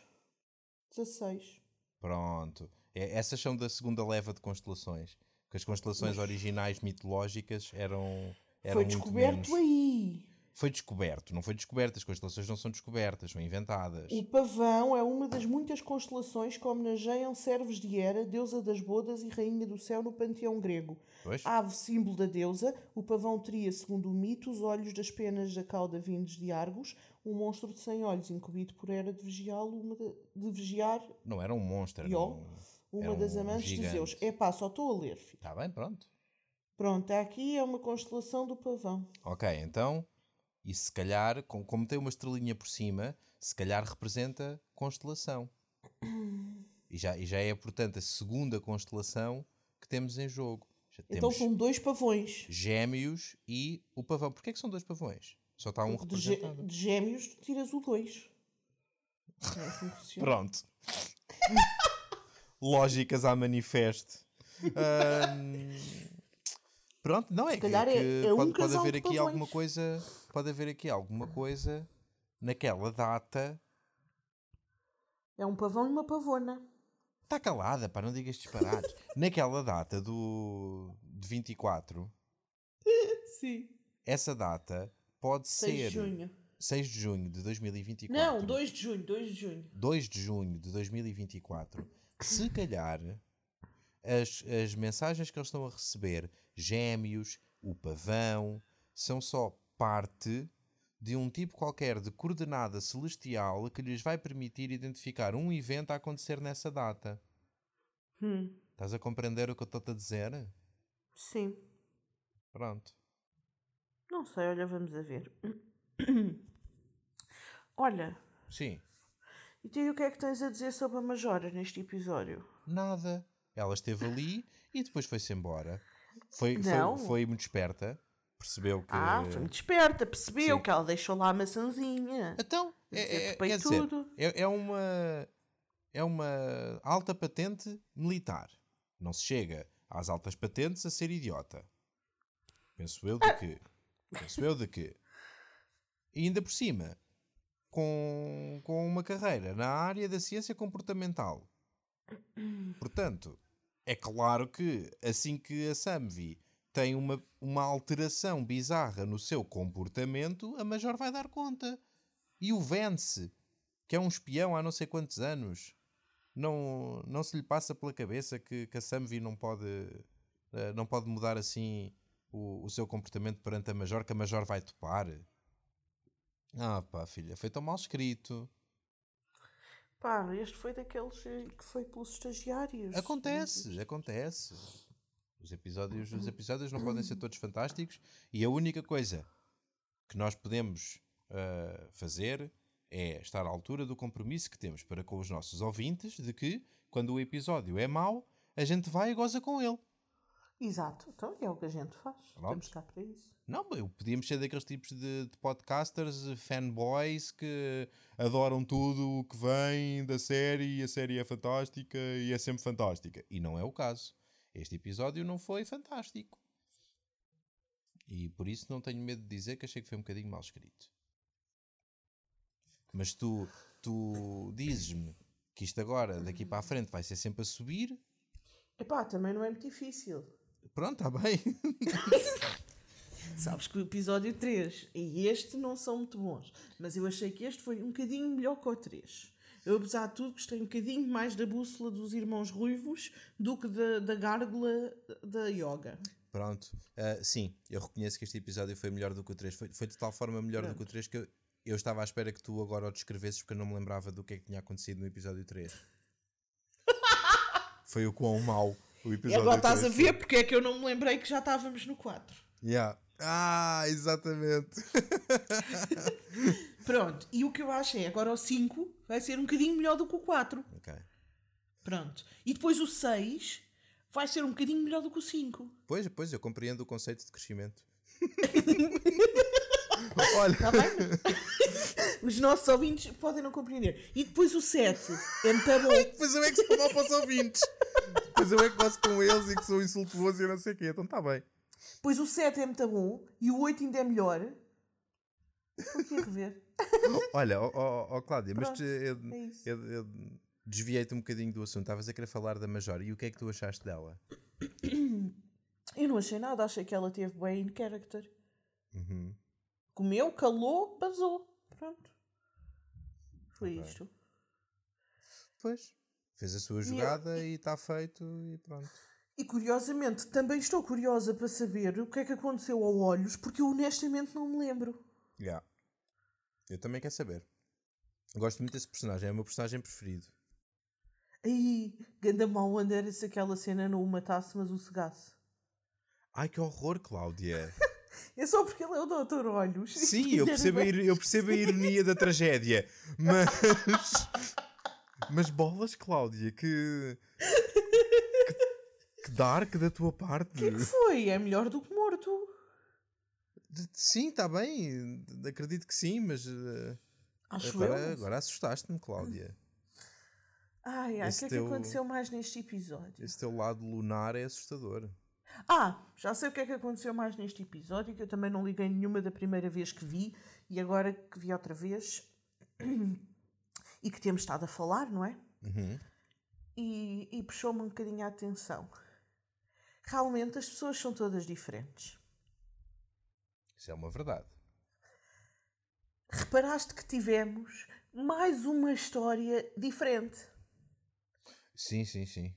A: 16.
B: Pronto. É, essas são da segunda leva de constelações. Que as constelações originais mitológicas eram, eram
A: Foi descoberto
B: menos-
A: aí.
B: Foi descoberto, não foi descoberto. As constelações não são descobertas, são inventadas.
A: O pavão é uma das muitas constelações que homenageiam servos de Hera, deusa das bodas e rainha do céu no panteão grego.
B: Pois?
A: Ave símbolo da deusa, o pavão teria, segundo o mito, os olhos das penas da cauda vindos de Argos, um monstro de cem olhos incumbido por Hera de vigiá-lo, de, de vigiar
B: Não era um monstro. Era um...
A: uma
B: Era
A: das
B: um
A: amantes de
B: gigante.
A: Zeus. É pá, só estou a ler, filho.
B: Está bem, pronto.
A: Pronto, aqui é uma constelação do pavão.
B: Ok, então, e se calhar, com- como tem uma estrelinha por cima, se calhar representa constelação. E já, e já é, portanto, a segunda constelação que temos em jogo. Já
A: Então são dois pavões.
B: gêmeos e o pavão. Porquê é que são dois pavões? Só está um representado.
A: de gêmeos, tu tiras o dois. É assim que.
B: Pronto. Lógicas à manifeste. Ahm, Pronto, não é que,
A: calhar é-
B: que
A: é um
B: pode, haver aqui
A: pavões.
B: alguma coisa, pode haver aqui alguma coisa naquela data.
A: É um pavão e uma pavona.
B: Está calada, pá, não digas disparados. naquela data do de 24,
A: Sim.
B: essa data pode
A: 6
B: ser
A: de junho.
B: 6 de junho de 2024.
A: Não, 2 de junho, 2 de junho.
B: 2 de junho de 2024, se calhar as, as mensagens que eles estão a receber, gêmeos, o pavão, são só parte de um tipo qualquer de coordenada celestial que lhes vai permitir identificar um evento a acontecer nessa data.
A: Hum,
B: Estás a compreender o que eu estou a dizer?
A: sim.
B: Pronto.
A: Não sei, olha, vamos a ver. Olha,
B: Sim.
A: e tu o que é que tens a dizer sobre a Majora neste episódio?
B: Nada. Ela esteve ali e depois foi-se embora. Foi,
A: Não.
B: foi, foi muito esperta. Percebeu que.
A: Ah, foi muito esperta, percebeu
B: Sim.
A: que ela deixou lá a maçãzinha.
B: Então, é, é, quer dizer,
A: tudo.
B: é, é uma é uma alta patente militar. Não se chega às altas patentes a ser idiota. Penso eu de que. Penso eu de que. E ainda por cima, com, com uma carreira na área da ciência comportamental. Portanto, é claro que assim que a Samvi tem uma, uma alteração bizarra no seu comportamento, a Major vai dar conta. E o Vance, que é um espião há não sei quantos anos, não, não se lhe passa pela cabeça que, que a Samvi não pode, eh, não pode mudar assim o, o seu comportamento perante a Major, que a Major vai topar. Ah pá, filha, foi tão mal escrito.
A: Pá, este foi daqueles eh, que foi pelos estagiários.
B: Acontece, acontece. Os episódios, os episódios não podem ser todos fantásticos e a única coisa que nós podemos ah, fazer é estar à altura do compromisso que temos para com os nossos ouvintes de que, quando o episódio é mau, a gente vai e goza com ele.
A: Exato, então é o que a gente faz.
B: Pronto.
A: Estamos cá para isso.
B: Não, eu podíamos ser daqueles tipos de, de podcasters, fanboys, que adoram tudo o que vem da série e a série é fantástica e é sempre fantástica. E não é o caso. Este episódio não foi fantástico. E por isso não tenho medo de dizer que achei que foi um bocadinho mal escrito. Mas tu, tu dizes-me que isto agora, daqui para a frente, vai ser sempre a subir.
A: Epá, também não é muito difícil.
B: Pronto, está bem.
A: Sabes que o episódio 3 e este não são muito bons, mas eu achei que este foi um bocadinho melhor que o 3. Eu, apesar de tudo, gostei um bocadinho mais da bússola dos irmãos ruivos do que da, da gárgula da yoga.
B: Pronto. Ah, sim, eu reconheço que este episódio foi melhor do que o 3. Foi, foi de tal forma melhor do que o 3 que eu, eu estava à espera que tu agora o descrevesses porque eu não me lembrava do que é que tinha acontecido no episódio 3. foi o quão mau o
A: E
B: episódio
A: agora estás a
B: 3
A: ver porque é que eu não me lembrei que já estávamos no 4.
B: foi. Yeah. Ah, exatamente.
A: Pronto, e o que eu acho é agora o 5 vai ser um bocadinho melhor do que o 4.
B: ok.
A: Pronto. E depois o 6 vai ser um bocadinho melhor do que o 5.
B: Pois, pois, eu compreendo o conceito de crescimento. Olha,
A: bem? Os nossos ouvintes podem não compreender. E depois o 7 é muito bom.
B: depois eu é que mal para os ouvintes. Depois eu é que gosto com eles e que sou insultuoso e não sei o quê. Então está bem.
A: Depois o 7 é muito bom e o 8 ainda é melhor. Aqui a rever.
B: Olha, ó ó, ó, Cláudia, mas
A: Pronto,
B: tu- eu,
A: é
B: eu- eu desviei-te um bocadinho do assunto. Estavas a querer falar da Major e o que é que tu achaste dela?
A: Eu não achei nada, achei que ela teve bem in character.
B: Uhum.
A: Comeu, calou, basou. Pronto. Foi
B: Ok.
A: isto.
B: Pois. Fez a sua
A: eu-
B: jogada e está feito e pronto.
A: E curiosamente, também estou curiosa para saber o que é que aconteceu ao Olhos, porque eu honestamente não me lembro.
B: Yeah. Eu também quero saber. Gosto muito desse personagem, é o meu personagem preferido.
A: Aí, ganda era se aquela cena não o matasse, mas o cegasse.
B: Ai que horror, Cláudia!
A: É só porque ele é o Doutor Olhos.
B: Sim, eu percebo, a, eu percebo a ironia da tragédia, mas. Mas bolas, Cláudia, que. Que, que dark da tua parte.
A: O que é que foi? É melhor do que morto.
B: Sim, está bem, acredito que sim, mas. eh,
A: Acho eu.
B: agora, agora assustaste-me, Cláudia.
A: Ai, ai, o que é
B: teu-
A: que aconteceu mais neste episódio?
B: Esse teu lado lunar é assustador.
A: Ah, já sei o que é que aconteceu mais neste episódio, que eu também não liguei nenhuma da primeira vez que vi, e agora que vi outra vez, e que temos estado a falar, não é?
B: Uhum.
A: E, e puxou-me um bocadinho a atenção. Realmente as pessoas são todas diferentes.
B: Isso é uma verdade.
A: Reparaste que tivemos mais uma história diferente.
B: Sim, sim, sim.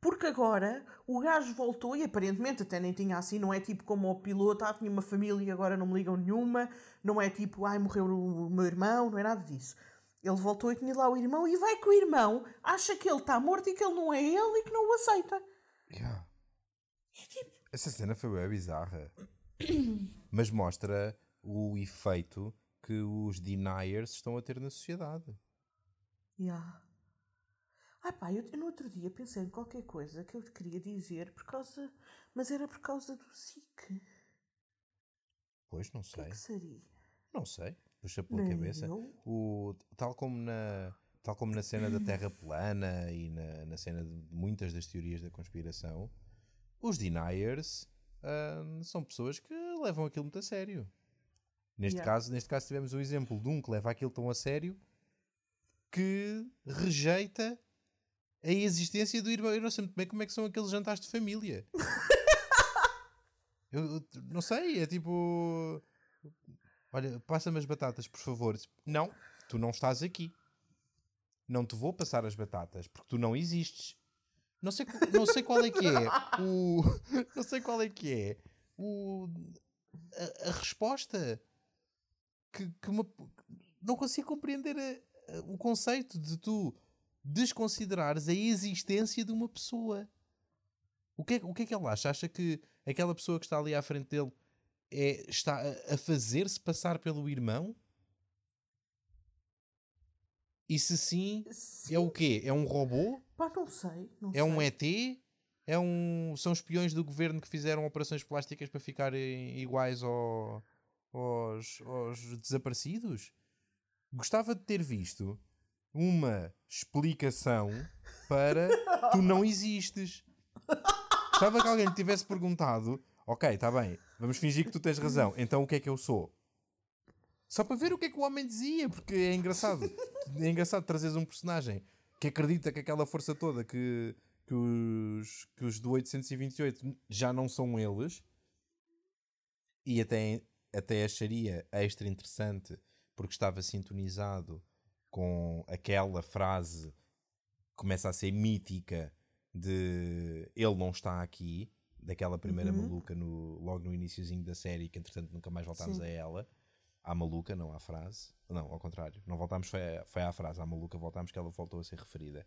A: Porque agora o gajo voltou e aparentemente até nem tinha assim, não é tipo como o piloto, ah, tinha uma família e agora não me ligam nenhuma, não é tipo, ai, morreu o meu irmão, não é nada disso. Ele voltou e tinha lá o irmão e vai que o irmão acha que ele está morto e que ele não é ele e que não o aceita.
B: Yeah.
A: E tipo,
B: Essa cena foi bem bizarra. Mas mostra o efeito que os deniers estão a ter na sociedade.
A: yeah. Ai pá, eu, eu no outro dia pensei em qualquer coisa que eu te queria dizer por causa. Mas era por causa do SIC.
B: Pois, não
A: O que
B: sei.
A: é que seria?
B: Não sei. Puxa pela
A: Nem
B: cabeça. O, tal, como na, tal como na cena da Terra plana e na, na cena de muitas das teorias da conspiração, os deniers ah, são pessoas que levam aquilo muito a sério. Neste,
A: Yeah.
B: caso, neste caso tivemos o exemplo de um que leva aquilo tão a sério que rejeita a existência do irmão. Eu não sei muito bem como é que são aqueles jantares de família. eu, eu não sei, é tipo. Olha, passa-me as batatas, por favor. Não, tu não estás aqui. Não te vou passar as batatas, porque tu não existes. Não sei, não sei qual é que é o. Não sei qual é que é o. A, a resposta que, que uma- não consigo compreender a- a- o conceito de tu desconsiderares a existência de uma pessoa. O que, é, o que é que ele acha? Acha que aquela pessoa que está ali à frente dele é, está a, a fazer-se passar pelo irmão? E se sim,
A: Sim,
B: é o quê? É um robô?
A: pá, não sei. Não
B: É um
A: sei.
B: ET? É um, são espiões do governo que fizeram operações plásticas para ficarem iguais ao- aos, aos desaparecidos? Gostava de ter visto uma explicação para tu não existes. Gostava que alguém te tivesse perguntado: Ok, está bem, vamos fingir que tu tens razão, então o que é que eu sou? Só para ver o que é que o homem dizia, porque é engraçado. É engraçado trazeres um personagem que acredita que aquela força toda que, que, os, que os do 828 já não são eles e até, até acharia extra interessante porque estava sintonizado com aquela frase que começa a ser mítica de ele não está aqui, daquela primeira
A: Uhum.
B: maluca no, logo no iniciozinho da série, que entretanto nunca mais voltámos
A: Sim.
B: a ela. À maluca, não à frase. Não, ao contrário. Não voltámos, foi, a- foi à frase. À maluca voltámos que ela voltou a ser referida.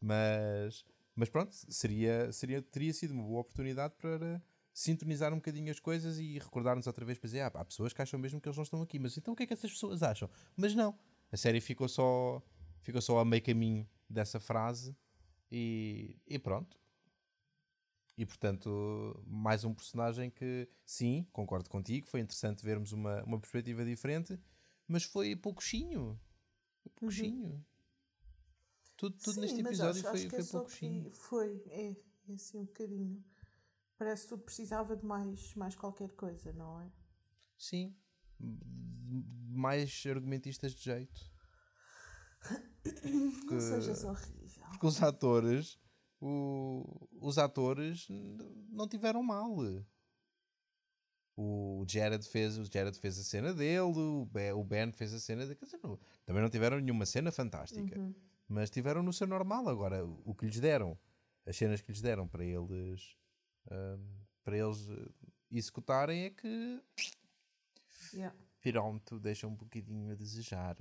B: Mas, mas pronto, seria, seria, teria sido uma boa oportunidade para sintonizar um bocadinho as coisas e recordar-nos outra vez para dizer, ah, há pessoas que acham mesmo que eles não estão aqui, mas então o que é que essas pessoas acham? Mas não, a série ficou só, ficou só a meio caminho dessa frase e, e pronto. E portanto, mais um personagem que, sim, concordo contigo, foi interessante vermos uma, uma perspectiva diferente, mas foi pouquinho. Foi pouquinho. Tudo, tudo
A: Sim,
B: neste episódio
A: acho,
B: foi,
A: acho
B: foi
A: é que foi, é, é assim um bocadinho. Parece que tudo precisava de mais, mais qualquer coisa, não é?
B: Sim. Mais argumentistas de jeito.
A: Não sejas horrível.
B: Porque os atores, o- os atores não tiveram mal. o Jared fez, o Jared fez a cena dele, o Ben, o ben fez a cena dele. Dizer, não, também não tiveram nenhuma cena fantástica,
A: Uhum.
B: mas tiveram no seu normal. Agora, o, o que lhes deram, as cenas que lhes deram para eles, ahm, para eles eh, executarem é que
A: Yeah.
B: Pironto deixa um bocadinho a desejar.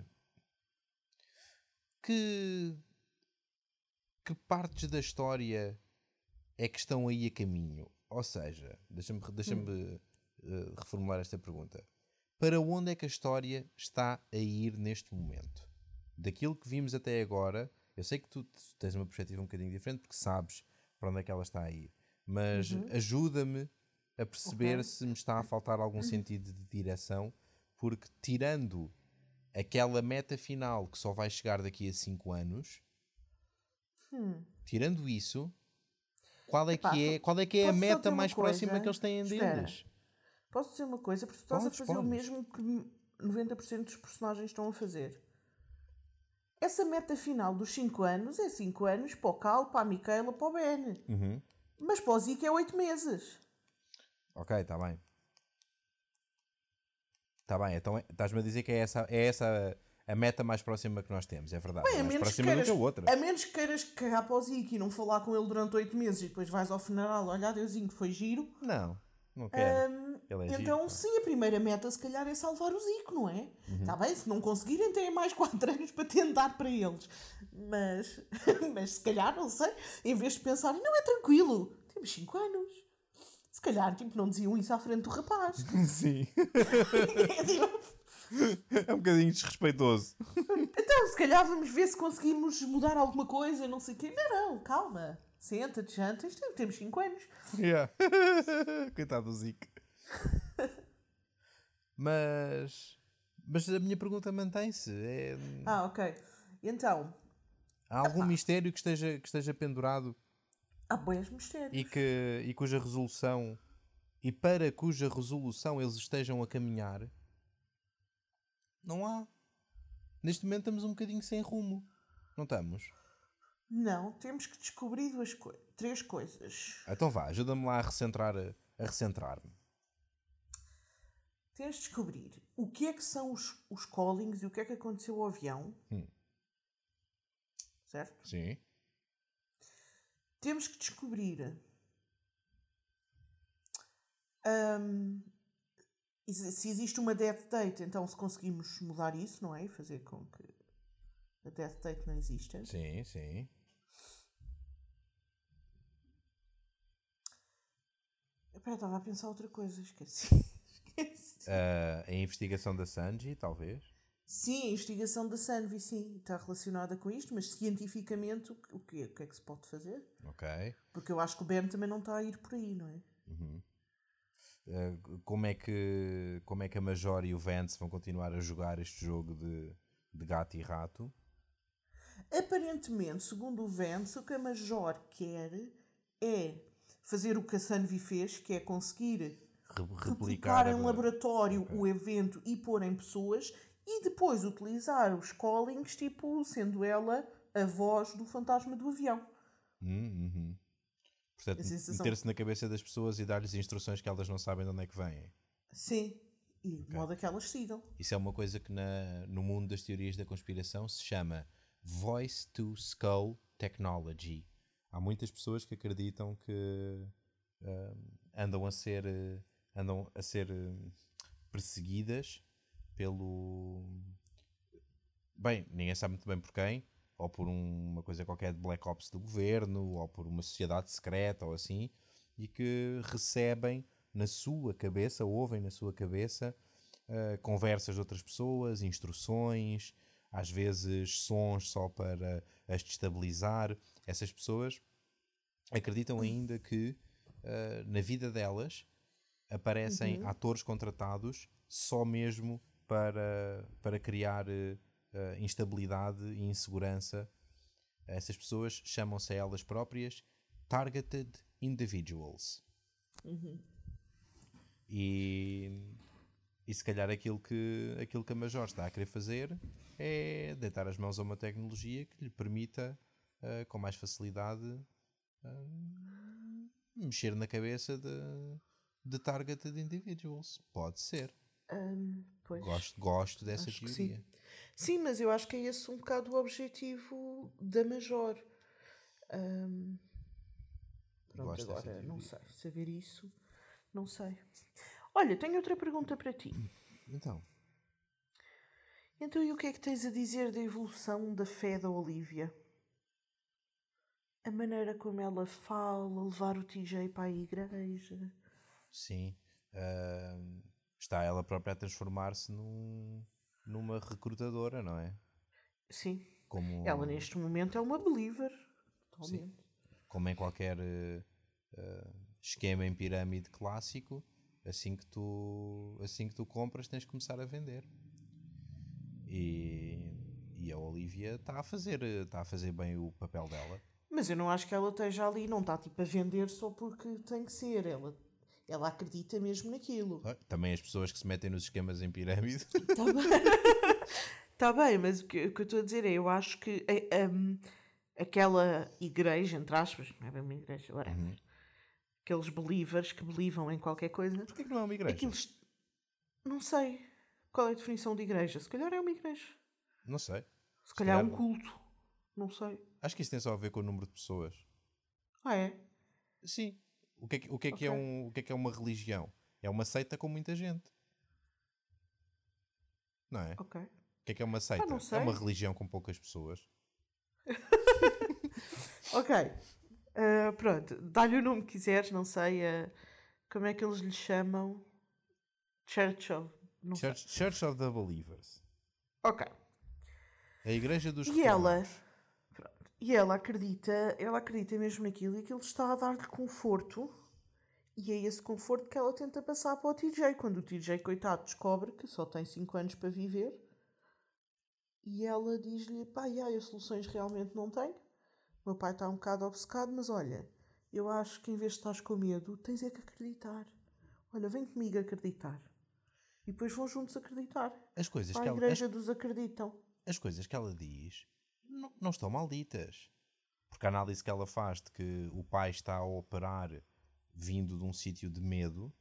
B: Que, que partes da história é que estão aí a caminho? Ou seja, deixa-me deixa reformular esta pergunta. Para onde é que a história está a ir neste momento? Daquilo que vimos até agora, eu sei que tu tens uma perspectiva um bocadinho diferente porque sabes para onde é que ela está a ir, mas ajuda-me a perceber
A: Ok.
B: se me está a faltar algum sentido de direção, porque tirando aquela meta final que só vai chegar daqui a 5 anos,
A: Hum.
B: tirando isso, qual é
A: Epá,
B: que é,
A: tu-
B: qual é, que é a meta mais próxima
A: coisa?
B: que eles têm deles?
A: Posso dizer uma coisa? Porque tu estás
B: Podes,
A: a fazer o mesmo que 90% dos personagens estão a fazer. Essa meta final dos 5 anos é 5 anos para o Cal, para a Micaela, para o Ben.
B: Uhum.
A: Mas para o Zico é 8 meses.
B: Ok, está bem. Está bem, então é- estás-me a dizer que é essa, é essa a meta mais próxima que nós temos, é verdade.
A: Bem, a
B: mais
A: menos, que
B: próxima do
A: queiras,
B: que a outra.
A: a menos que queiras cagar para o Zico e não falar com ele durante 8 meses e depois vais ao funeral, olha, adeusinho, foi giro.
B: Não, não quero. Ele é giro,
A: então,
B: pá.
A: sim, a primeira meta se calhar é salvar o Zico, não é?
B: Uhum.
A: Está bem, se não conseguirem, têm mais 4 anos para tentar para eles. Mas, mas se calhar, não sei, em vez de pensarem, não é tranquilo, temos 5 anos. Se calhar, tipo, não diziam isso à frente do rapaz.
B: Sim.
A: É tipo,
B: é um bocadinho desrespeitoso.
A: então, se calhar vamos ver se conseguimos mudar alguma coisa, não sei o quê. Não, não, calma. Senta-te, janta, isto- temos 5 anos.
B: Yeah. Coitado do Zico. Mas. Mas a minha pergunta mantém-se. É,
A: Ah, ok. Então,
B: há algum mistério que esteja, que esteja pendurado
A: há boas mistérios.
B: e, que, e cuja resolução. E para cuja resolução eles estejam a caminhar? Não há. Neste momento estamos um bocadinho sem rumo. Não estamos?
A: Não, temos que descobrir duas coisas. Três coisas.
B: Então vá, ajuda-me lá a recentrar a recentrar-me.
A: Tens de descobrir o que é que são os, os callings e o que é que aconteceu ao avião.
B: Hum.
A: Certo?
B: Sim.
A: Temos que descobrir hum, se existe uma death date, então se conseguimos mudar isso, não é? E fazer com que a death date não exista.
B: Sim, sim.
A: Espera, estava a pensar outra coisa, esqueci. esqueci.
B: Ah, a investigação da Sanji, talvez.
A: Sim, a investigação da Sanvi, sim, está relacionada com isto, mas cientificamente o que, o que, é que se pode fazer?
B: Ok.
A: Porque eu acho que o Ben também não está a ir por aí, não é?
B: Uh, como, é que, como é que a Major e o Vance vão continuar a jogar este jogo de, de gato e rato?
A: Aparentemente, segundo o Vance, o que a Major quer é fazer o que a Sanvi fez, que é conseguir
B: Re-
A: replicar
B: replicar
A: em laboratório
B: Ok.
A: o evento e pôr em pessoas e depois utilizar os callings, tipo, sendo ela a voz do fantasma do avião.
B: Hum, uhum. Portanto, meter-se na cabeça das pessoas e dar-lhes instruções que elas não sabem de onde é que vêm.
A: Sim. E de modo a que elas sigam.
B: Isso é uma coisa que na, no mundo das teorias da conspiração se chama Voice to Skull Technology. Há muitas pessoas que acreditam que ah, andam a ser eh, andam a ser eh, perseguidas pelo bem, ninguém sabe muito bem por quem, ou por um- uma coisa qualquer de Black Ops do governo, ou por uma sociedade secreta ou assim, e que recebem na sua cabeça, ouvem na sua cabeça uh, conversas de outras pessoas, instruções, às vezes sons só para as destabilizar. Essas pessoas acreditam ainda que uh, na vida delas aparecem atores contratados só mesmo para, para criar uh, uh, instabilidade e insegurança. Essas pessoas chamam-se a elas próprias Targeted Individuals. E, e se calhar aquilo que, aquilo que a Major está a querer fazer é deitar as mãos a uma tecnologia que lhe permita, ah, com mais facilidade, ah, mexer na cabeça de, de targeted individuals. Pode ser.
A: Pois.
B: Gosto, gosto dessa
A: Acho que sim.
B: teoria.
A: Sim, mas eu acho que é esse um bocado o objetivo da Major. Hum, pronto,
B: Gosto
A: agora não sei. Saber isso, não sei. Olha, tenho outra pergunta para ti.
B: Então,
A: Então, e o que é que tens a dizer da evolução da fé da Olivia? A maneira como ela fala, levar o TJ para a igreja.
B: sim. ahm, está ela própria a transformar-se num, numa recrutadora, não é?
A: Sim,
B: Como,
A: ela neste momento é uma believer. Totalmente.
B: como em qualquer eh, esquema em pirâmide clássico, assim que tu assim que tu compras tens que começar a vender. E, e a Olivia está a fazer está a fazer bem o papel dela.
A: Mas eu não acho que ela esteja ali, não está tipo a vender só porque tem que ser. Ela, ela acredita mesmo naquilo.
B: Ah, Também as pessoas que se metem nos esquemas em pirâmide.
A: Está bem. Tá bem, mas o que, o que eu estou a dizer é, eu acho que eh, hum, aquela igreja, entre aspas, não é bem uma igreja, whatever, aqueles believers que belivam em qualquer coisa,
B: Porquê que não é uma igreja?
A: aqueles. Não sei qual é a definição de igreja. Se calhar é uma igreja.
B: Não sei.
A: Se calhar é um culto. Não sei.
B: Acho que isso tem só a ver com o número de pessoas.
A: Ah, é?
B: Sim. O que é que, o que, é, que é, um, o que é que é uma religião? É uma seita com muita gente. Não é?
A: Ok.
B: O que é que é uma seita?
A: não
B: É uma religião com poucas pessoas.
A: Ok. Ah, pronto. Dá-lhe o nome que quiseres, não sei. ah, como é que eles lhe chamam? Church of.
B: Church, Church of the Believers.
A: Ok.
B: A igreja dos
A: E ela,
B: reformados.
A: pronto, e ela acredita, ela acredita mesmo naquilo e aquilo está a dar-lhe conforto. E é esse conforto que ela tenta passar para o TJ. Quando o TJ, coitado, descobre que só tem 5 anos para viver. E ela diz-lhe: pá, ai, eu soluções realmente não tenho. O meu pai está um bocado obcecado, mas olha, eu acho que em vez de estás com medo, tens é que acreditar. Olha, vem comigo acreditar. E depois vão juntos acreditar.
B: As coisas,
A: Para
B: que
A: a
B: ela,
A: igreja dos acreditam.
B: as, as coisas que ela diz não, não estão malditas. Porque a análise que ela faz de que o pai está a operar vindo de um sítio de medo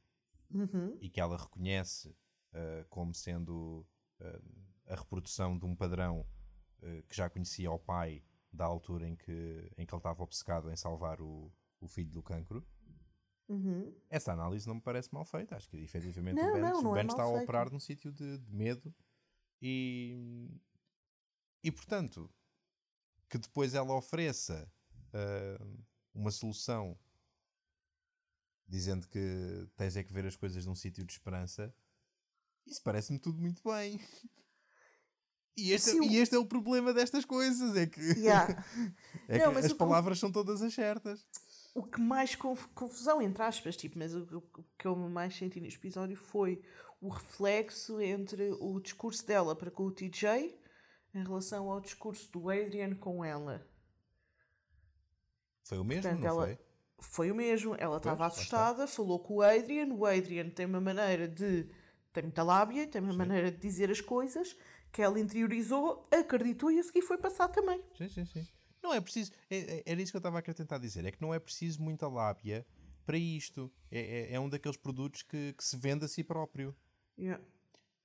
A: Uhum.
B: e que ela reconhece ah, como sendo ah, a reprodução de um padrão ah, que já conhecia ao pai da altura em que, em que ele estava obcecado em salvar o, o filho do cancro.
A: Uhum.
B: Essa análise não me parece mal feita. Acho que efetivamente
A: Não,
B: o Ben,
A: não, não
B: o
A: é
B: Ben
A: mal
B: está a operar num sítio de, de medo e, e portanto que depois ela ofereça ah, uma solução dizendo que tens é que ver as coisas num sítio de esperança. Isso parece-me tudo muito bem. E este,
A: Sim, o-
B: e este é o problema destas coisas, é que,
A: Yeah.
B: é
A: Não,
B: que as palavras são todas as certas.
A: O que mais conf- confusão, entre aspas, tipo, mas o, o que eu mais senti neste episódio foi o reflexo entre o discurso dela para com o TJ em relação ao discurso do Adrian com ela.
B: Foi o mesmo,
A: Portanto,
B: não
A: ela-
B: foi?
A: Foi o mesmo. Ela estava assustada, falou com o Adrian. O Adrian tem uma maneira de. tem muita lábia, tem uma maneira de dizer as coisas que ela interiorizou, acreditou e a seguir foi passar também.
B: Sim, sim, sim. Não é preciso. é- é- era isso que eu estava a tentar dizer. É que não é preciso muita lábia para isto. É, é, é um daqueles produtos que, que se vende a si próprio.
A: Yeah.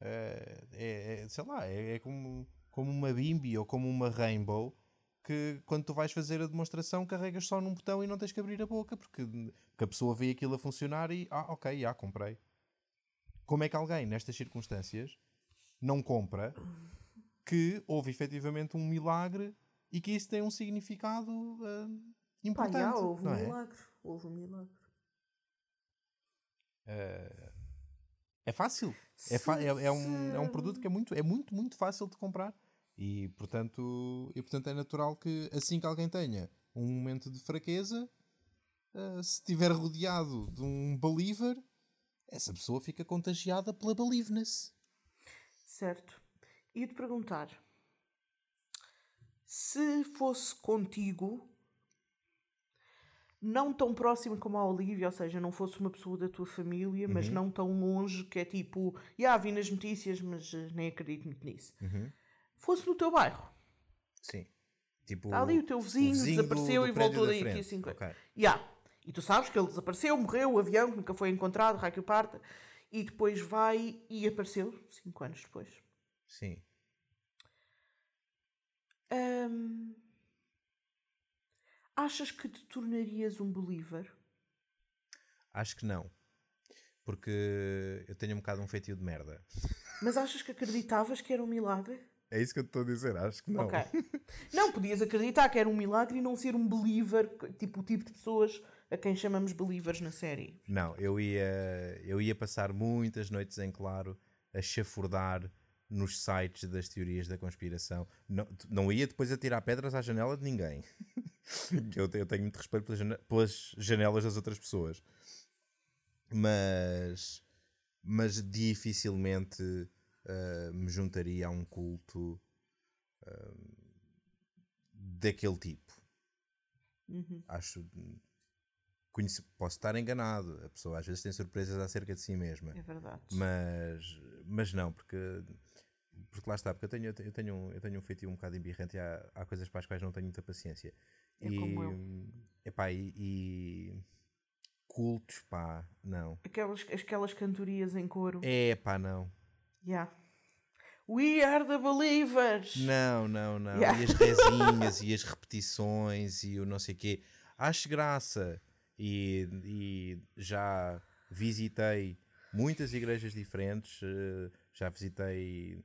B: É, é- é- sei lá, é, é como, como uma Bimbi ou como uma Rainbow que quando tu vais fazer a demonstração carregas só num botão e não tens que abrir a boca porque, porque a pessoa vê aquilo a funcionar e ah, ok, já comprei. Como é que alguém nestas circunstâncias não compra que houve efetivamente um milagre e que isso tem um significado ah,
A: Pá,
B: importante?
A: já, houve um
B: é?
A: milagre. Houve um milagre.
B: É fácil. É, é, é um, é um produto que é muito, é muito, muito fácil de comprar. E portanto, e portanto é natural que assim que alguém tenha um momento de fraqueza, ah, se estiver rodeado de um believer, essa pessoa fica contagiada pela believeness.
A: Certo. E te perguntar: se fosse contigo, não tão próximo como a Olivia, ou seja, não fosse uma pessoa da tua família, mas
B: Uhum.
A: não tão longe, que é tipo, já vi nas notícias, mas eh, nem acredito muito nisso.
B: Uhum.
A: Fosse no teu bairro.
B: Sim. Tipo,
A: Está ali o teu vizinho,
B: vizinho do-
A: desapareceu
B: do
A: e
B: prédio
A: voltou
B: da
A: daí aqui a
B: frente.
A: 5 anos. Ya. E tu sabes que ele desapareceu, morreu, o avião que nunca foi encontrado, raio o parta, e depois vai e apareceu cinco anos depois.
B: Sim.
A: Hum, achas que te tornarias um believer?
B: Acho que não. Porque eu tenho um bocado um feitio de merda.
A: Mas achas que acreditavas que era um milagre?
B: É isso que eu estou a dizer, acho que não.
A: Ok. Não, podias acreditar que era um milagre e não ser um believer, tipo o tipo de pessoas a quem chamamos believers na série.
B: Não, eu ia, eu ia passar muitas noites em claro a chafurdar nos sites das teorias da conspiração. Não, não ia depois a tirar pedras à janela de ninguém. eu, eu tenho muito respeito pelas, jane- pelas janelas das outras pessoas. Mas, mas dificilmente ah, me juntaria a um culto ah, daquele tipo.
A: Uhum.
B: Acho. conhece- posso estar enganado. A pessoa às vezes tem surpresas acerca de si mesma.
A: É verdade.
B: Mas, mas não, porque, porque lá está, porque eu tenho, eu tenho, um, eu tenho um feitio um bocado embirrante e há, há coisas para as quais não tenho muita paciência.
A: É
B: e,
A: como eu.
B: epá, e, e cultos, pá, não.
A: Aquelas, aquelas cantorias em coro.
B: É pá, não.
A: Yeah. We are the believers!
B: Não, não, não.
A: Yeah.
B: E as rezinhas e as repetições e o não sei quê. Acho graça. E, e já visitei muitas igrejas diferentes, eh, já visitei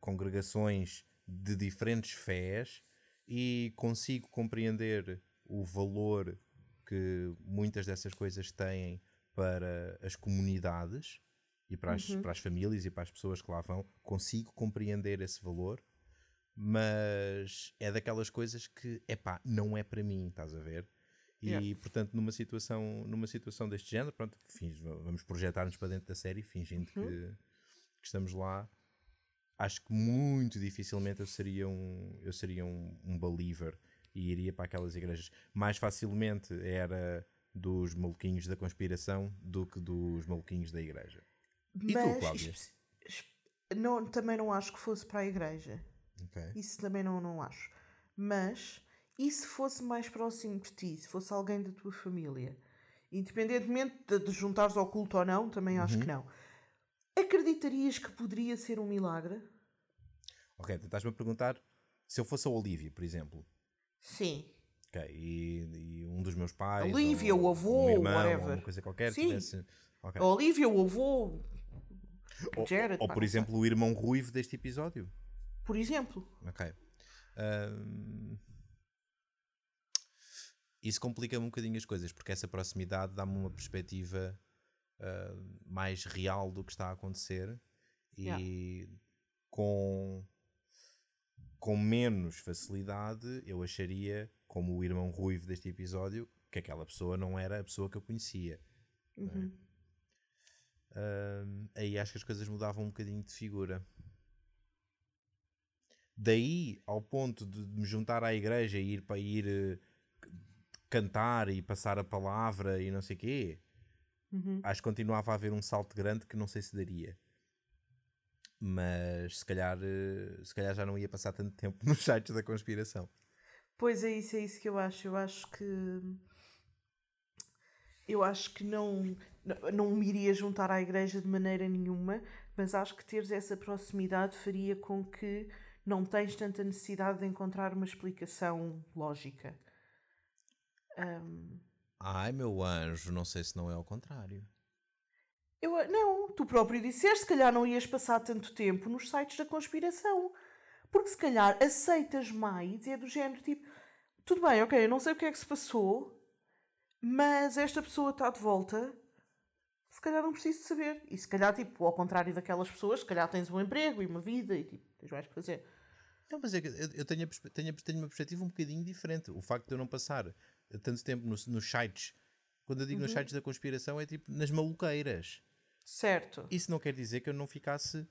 B: congregações de diferentes fés e consigo compreender o valor que muitas dessas coisas têm para as comunidades e para as,
A: Uhum.
B: para as famílias e para as pessoas que lá vão. Consigo compreender esse valor, mas é daquelas coisas que, epá, não é para mim, estás a ver? E,
A: Yeah.
B: portanto, numa situação, numa situação deste género, pronto, fins- vamos projetar-nos para dentro da série, fingindo
A: Uhum.
B: que, que estamos lá. Acho que muito dificilmente eu seria um, eu seria um, um believer e iria para aquelas igrejas. Mais facilmente era dos maluquinhos da conspiração do que dos maluquinhos da igreja. E tu,
A: Mas
B: Cláudia?
A: não, também não acho que fosse para a igreja.
B: Ok.
A: Isso também não, não acho. Mas, e se fosse mais próximo de ti? Se fosse alguém da tua família? Independentemente de, de juntares ao culto ou não, também acho
B: Uhum.
A: que não. Acreditarias que poderia ser um milagre?
B: Ok, tu estás-me a perguntar se eu fosse a Olivia, por exemplo.
A: Sim.
B: Ok, e, e um dos meus pais.
A: Olivia,
B: ou
A: o avô,
B: um irmão,
A: whatever.
B: ou uma coisa qualquer.
A: Sim.
B: tivesse- ok.
A: A Olivia, o avô,
B: Ou,
A: Jared,
B: ou,
A: pá,
B: por exemplo, o irmão ruivo deste episódio.
A: por exemplo.
B: Ok. Ahm, Isso complica-me um bocadinho as coisas, porque essa proximidade dá-me uma perspectiva ah, mais real do que está a acontecer e
A: Yeah.
B: com, com menos facilidade eu acharia, como o irmão ruivo deste episódio, que aquela pessoa não era a pessoa que eu conhecia.
A: Uhum.
B: Ahm, aí acho que as coisas mudavam um bocadinho de figura. Daí ao ponto de me juntar à igreja e ir para ir eh, cantar e passar a palavra e não sei quê,
A: Uhum.
B: acho que continuava a haver um salto grande que não sei se daria. Mas se calhar, eh, se calhar já não ia passar tanto tempo nos sites da conspiração.
A: Pois é isso, é isso que eu acho. Eu acho que eu acho que não, não- me iria juntar à igreja de maneira nenhuma, mas acho que teres essa proximidade faria com que não tens tanta necessidade de encontrar uma explicação lógica. Ahm,
B: Ai meu anjo, não sei se não é ao contrário.
A: eu, não, tu próprio disseste, se calhar não ias passar tanto tempo nos sites da conspiração. Porque se calhar aceitas mais e é do género tipo, tudo bem, ok, eu não sei o que é que se passou, mas esta pessoa está de volta, se calhar não preciso de saber. E se calhar, tipo, ao contrário daquelas pessoas, se calhar tens um emprego e uma vida e tipo, tens mais que fazer.
B: Não, mas é que eu, tenho, a tenho, a- tenho uma perspectiva um bocadinho diferente. O facto de eu não passar tanto tempo nos, nos sites, quando eu digo nos sites da conspiração, é tipo nas maluqueiras.
A: Certo.
B: Isso não quer dizer que eu não ficasse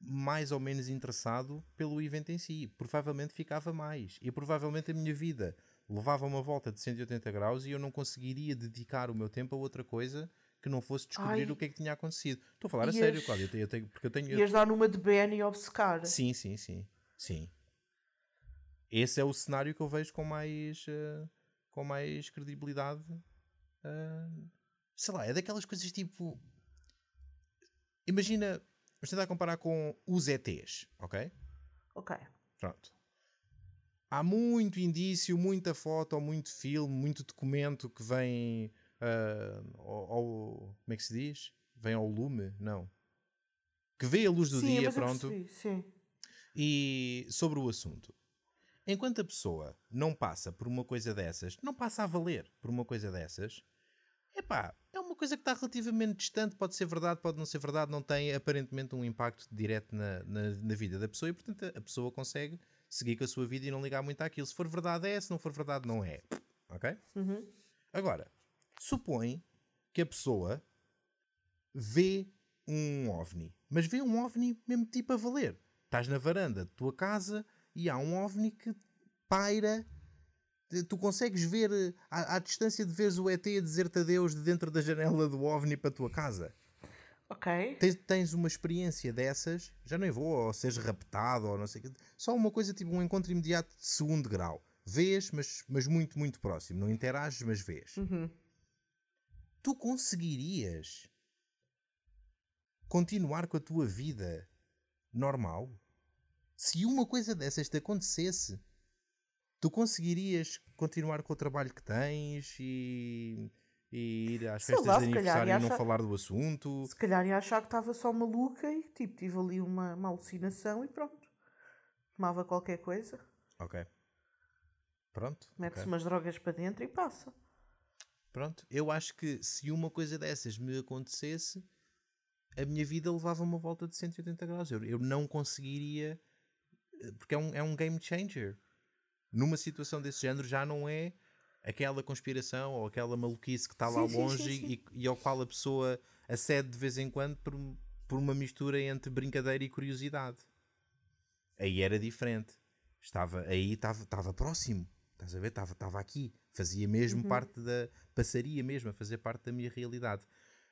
B: mais ou menos interessado pelo evento em si. Provavelmente ficava mais. E provavelmente a minha vida levava uma volta de 180 graus e eu não conseguiria dedicar o meu tempo a outra coisa que não fosse descobrir
A: Ai.
B: o que é que tinha acontecido. Estou a falar a
A: Ias-
B: sério, Cláudia. Eu tenho, eu porque eu tenho, eu-
A: Ias dar numa de Ben e obcecar.
B: Sim, sim, sim. Sim. Esse é o cenário que eu vejo com mais, eh, com mais credibilidade Uh, sei lá, é daquelas coisas tipo. Imagina, vamos tentar comparar com os ETs, ok?
A: Ok.
B: Pronto. Há muito indício, muita foto, muito filme, muito documento que vem uh, ao, ao, Como é que se diz? Vem ao lume? Não. Que vê a luz do
A: sim,
B: dia, pronto.
A: Percebi, sim.
B: E sobre o assunto. Enquanto a pessoa não passa por uma coisa dessas, não passa a valer por uma coisa dessas, epá, é uma coisa que está relativamente distante, pode ser verdade, pode não ser verdade, não tem aparentemente um impacto direto na, na, na vida da pessoa e, portanto, a pessoa consegue seguir com a sua vida e não ligar muito àquilo. Se for verdade é, se não for verdade não é. Ok?
A: Uhum.
B: Agora, supõe que a pessoa vê um ovni, mas vê um ovni mesmo tipo a valer. Estás na varanda da tua casa e há um ovni que paira. Tu consegues ver à, à distância de veres o ET a dizer-te adeus de dentro da janela do ovni para a tua casa.
A: Ok.
B: Tens, tens, uma experiência dessas, já nem vou, ou seres raptado, ou não sei o quê. Só uma coisa tipo um encontro imediato de segundo grau. Vês, mas, mas muito, muito próximo. Não interages, mas vês.
A: Uhum.
B: Tu conseguirias continuar com a tua vida normal? Se uma coisa dessas te acontecesse, tu conseguirias continuar com o trabalho que tens e e ir às festas lá, de aniversário e não achar... falar do assunto.
A: Se calhar ia achar que estava só maluca e tipo, tive ali uma, uma alucinação e pronto. Tomava qualquer coisa.
B: Ok. Pronto.
A: Mete-se
B: okay.
A: umas drogas para dentro e passa.
B: Pronto. Eu acho que se uma coisa dessas me acontecesse, a minha vida levava uma volta de 180 graus. Eu, eu não conseguiria. Porque é um, é um game changer. Numa situação desse género já não é aquela conspiração ou aquela maluquice que está lá sim, longe sim, sim, e, e, ao qual a pessoa acede de vez em quando por, por uma mistura entre brincadeira e curiosidade. Aí era diferente. Estava aí, estava, estava próximo. Estás a ver? Estava, estava aqui. Fazia mesmo uhum. parte da. Passaria mesmo a fazer parte da minha realidade.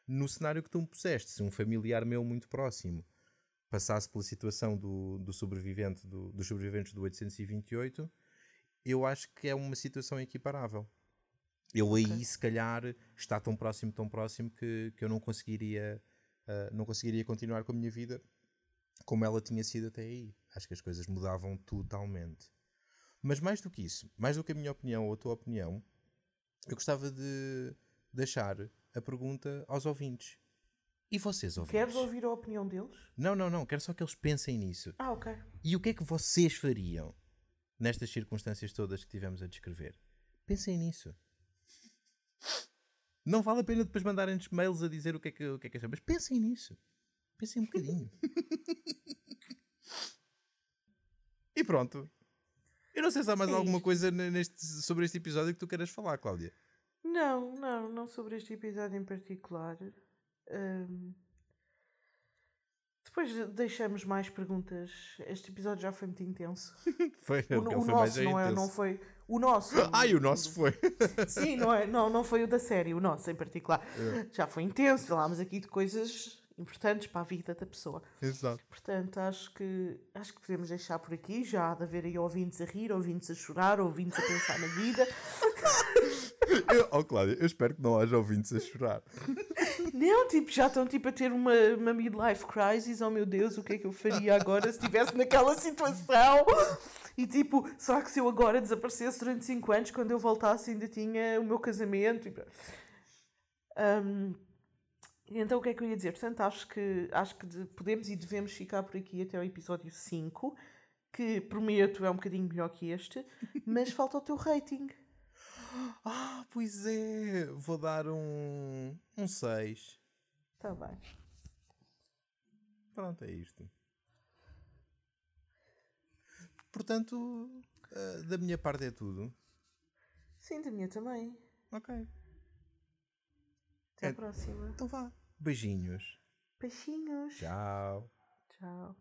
B: No cenário que tu me puseste, se um familiar meu muito próximo passasse pela situação do, do sobrevivente do, dos sobreviventes do 828 eu acho que é uma situação equiparável. Eu aí, okay. se calhar, está tão próximo, tão próximo que, que eu não conseguiria, uh, não conseguiria continuar com a minha vida como ela tinha sido até aí. Acho que as coisas mudavam totalmente. Mas mais do que isso, mais do que a minha opinião ou a tua opinião, eu gostava de deixar a pergunta aos ouvintes. E vocês ouvintes?
A: Queres ouvir a opinião deles?
B: Não, não, não. Quero só que eles pensem nisso.
A: Ah, ok.
B: E o que é que vocês fariam? nestas circunstâncias todas que tivemos a descrever. Pensem nisso. Não vale a pena depois mandarem mails a dizer o que é que, o que, é que acham, mas pensem nisso. Pensem um bocadinho. e pronto. Eu não sei se há mais é alguma coisa neste, sobre este episódio que tu queiras falar, Cláudia.
A: Não, não, não sobre este episódio em particular. Um, depois deixamos mais perguntas. Este episódio já foi muito intenso.
B: foi, o,
A: o,
B: o foi
A: nosso não, é, não foi. O nosso.
B: Ai, o nosso foi.
A: Sim, não, é, não, não foi o da série, o nosso em particular. É. Já foi intenso. Falámos aqui de coisas importantes para a vida da pessoa.
B: Exato.
A: Portanto, acho que, acho que podemos deixar por aqui. Já há de haver aí ouvintes a rir, ouvintes a chorar, ouvintes a pensar na vida.
B: eu, oh, Cláudia, eu espero que não haja ouvintes a chorar.
A: Não, tipo, já estão tipo, a ter uma, uma midlife crisis. Oh meu Deus, o que é que eu faria agora se estivesse naquela situação? E tipo, será que se eu agora desaparecesse durante 5 anos, quando eu voltasse ainda tinha o meu casamento? Um, então o que é que eu ia dizer? Portanto, acho que, acho que de, podemos e devemos ficar por aqui até o episódio 5, que prometo é um bocadinho melhor que este, mas falta o teu rating.
B: Ah, pois é. Vou dar um. um 6.
A: Está bem.
B: Pronto, é isto. Portanto, uh, da minha parte é tudo.
A: Sim, da minha também.
B: Ok.
A: Até é, a próxima.
B: Então vá. Beijinhos.
A: Beijinhos.
B: Tchau.
A: Tchau.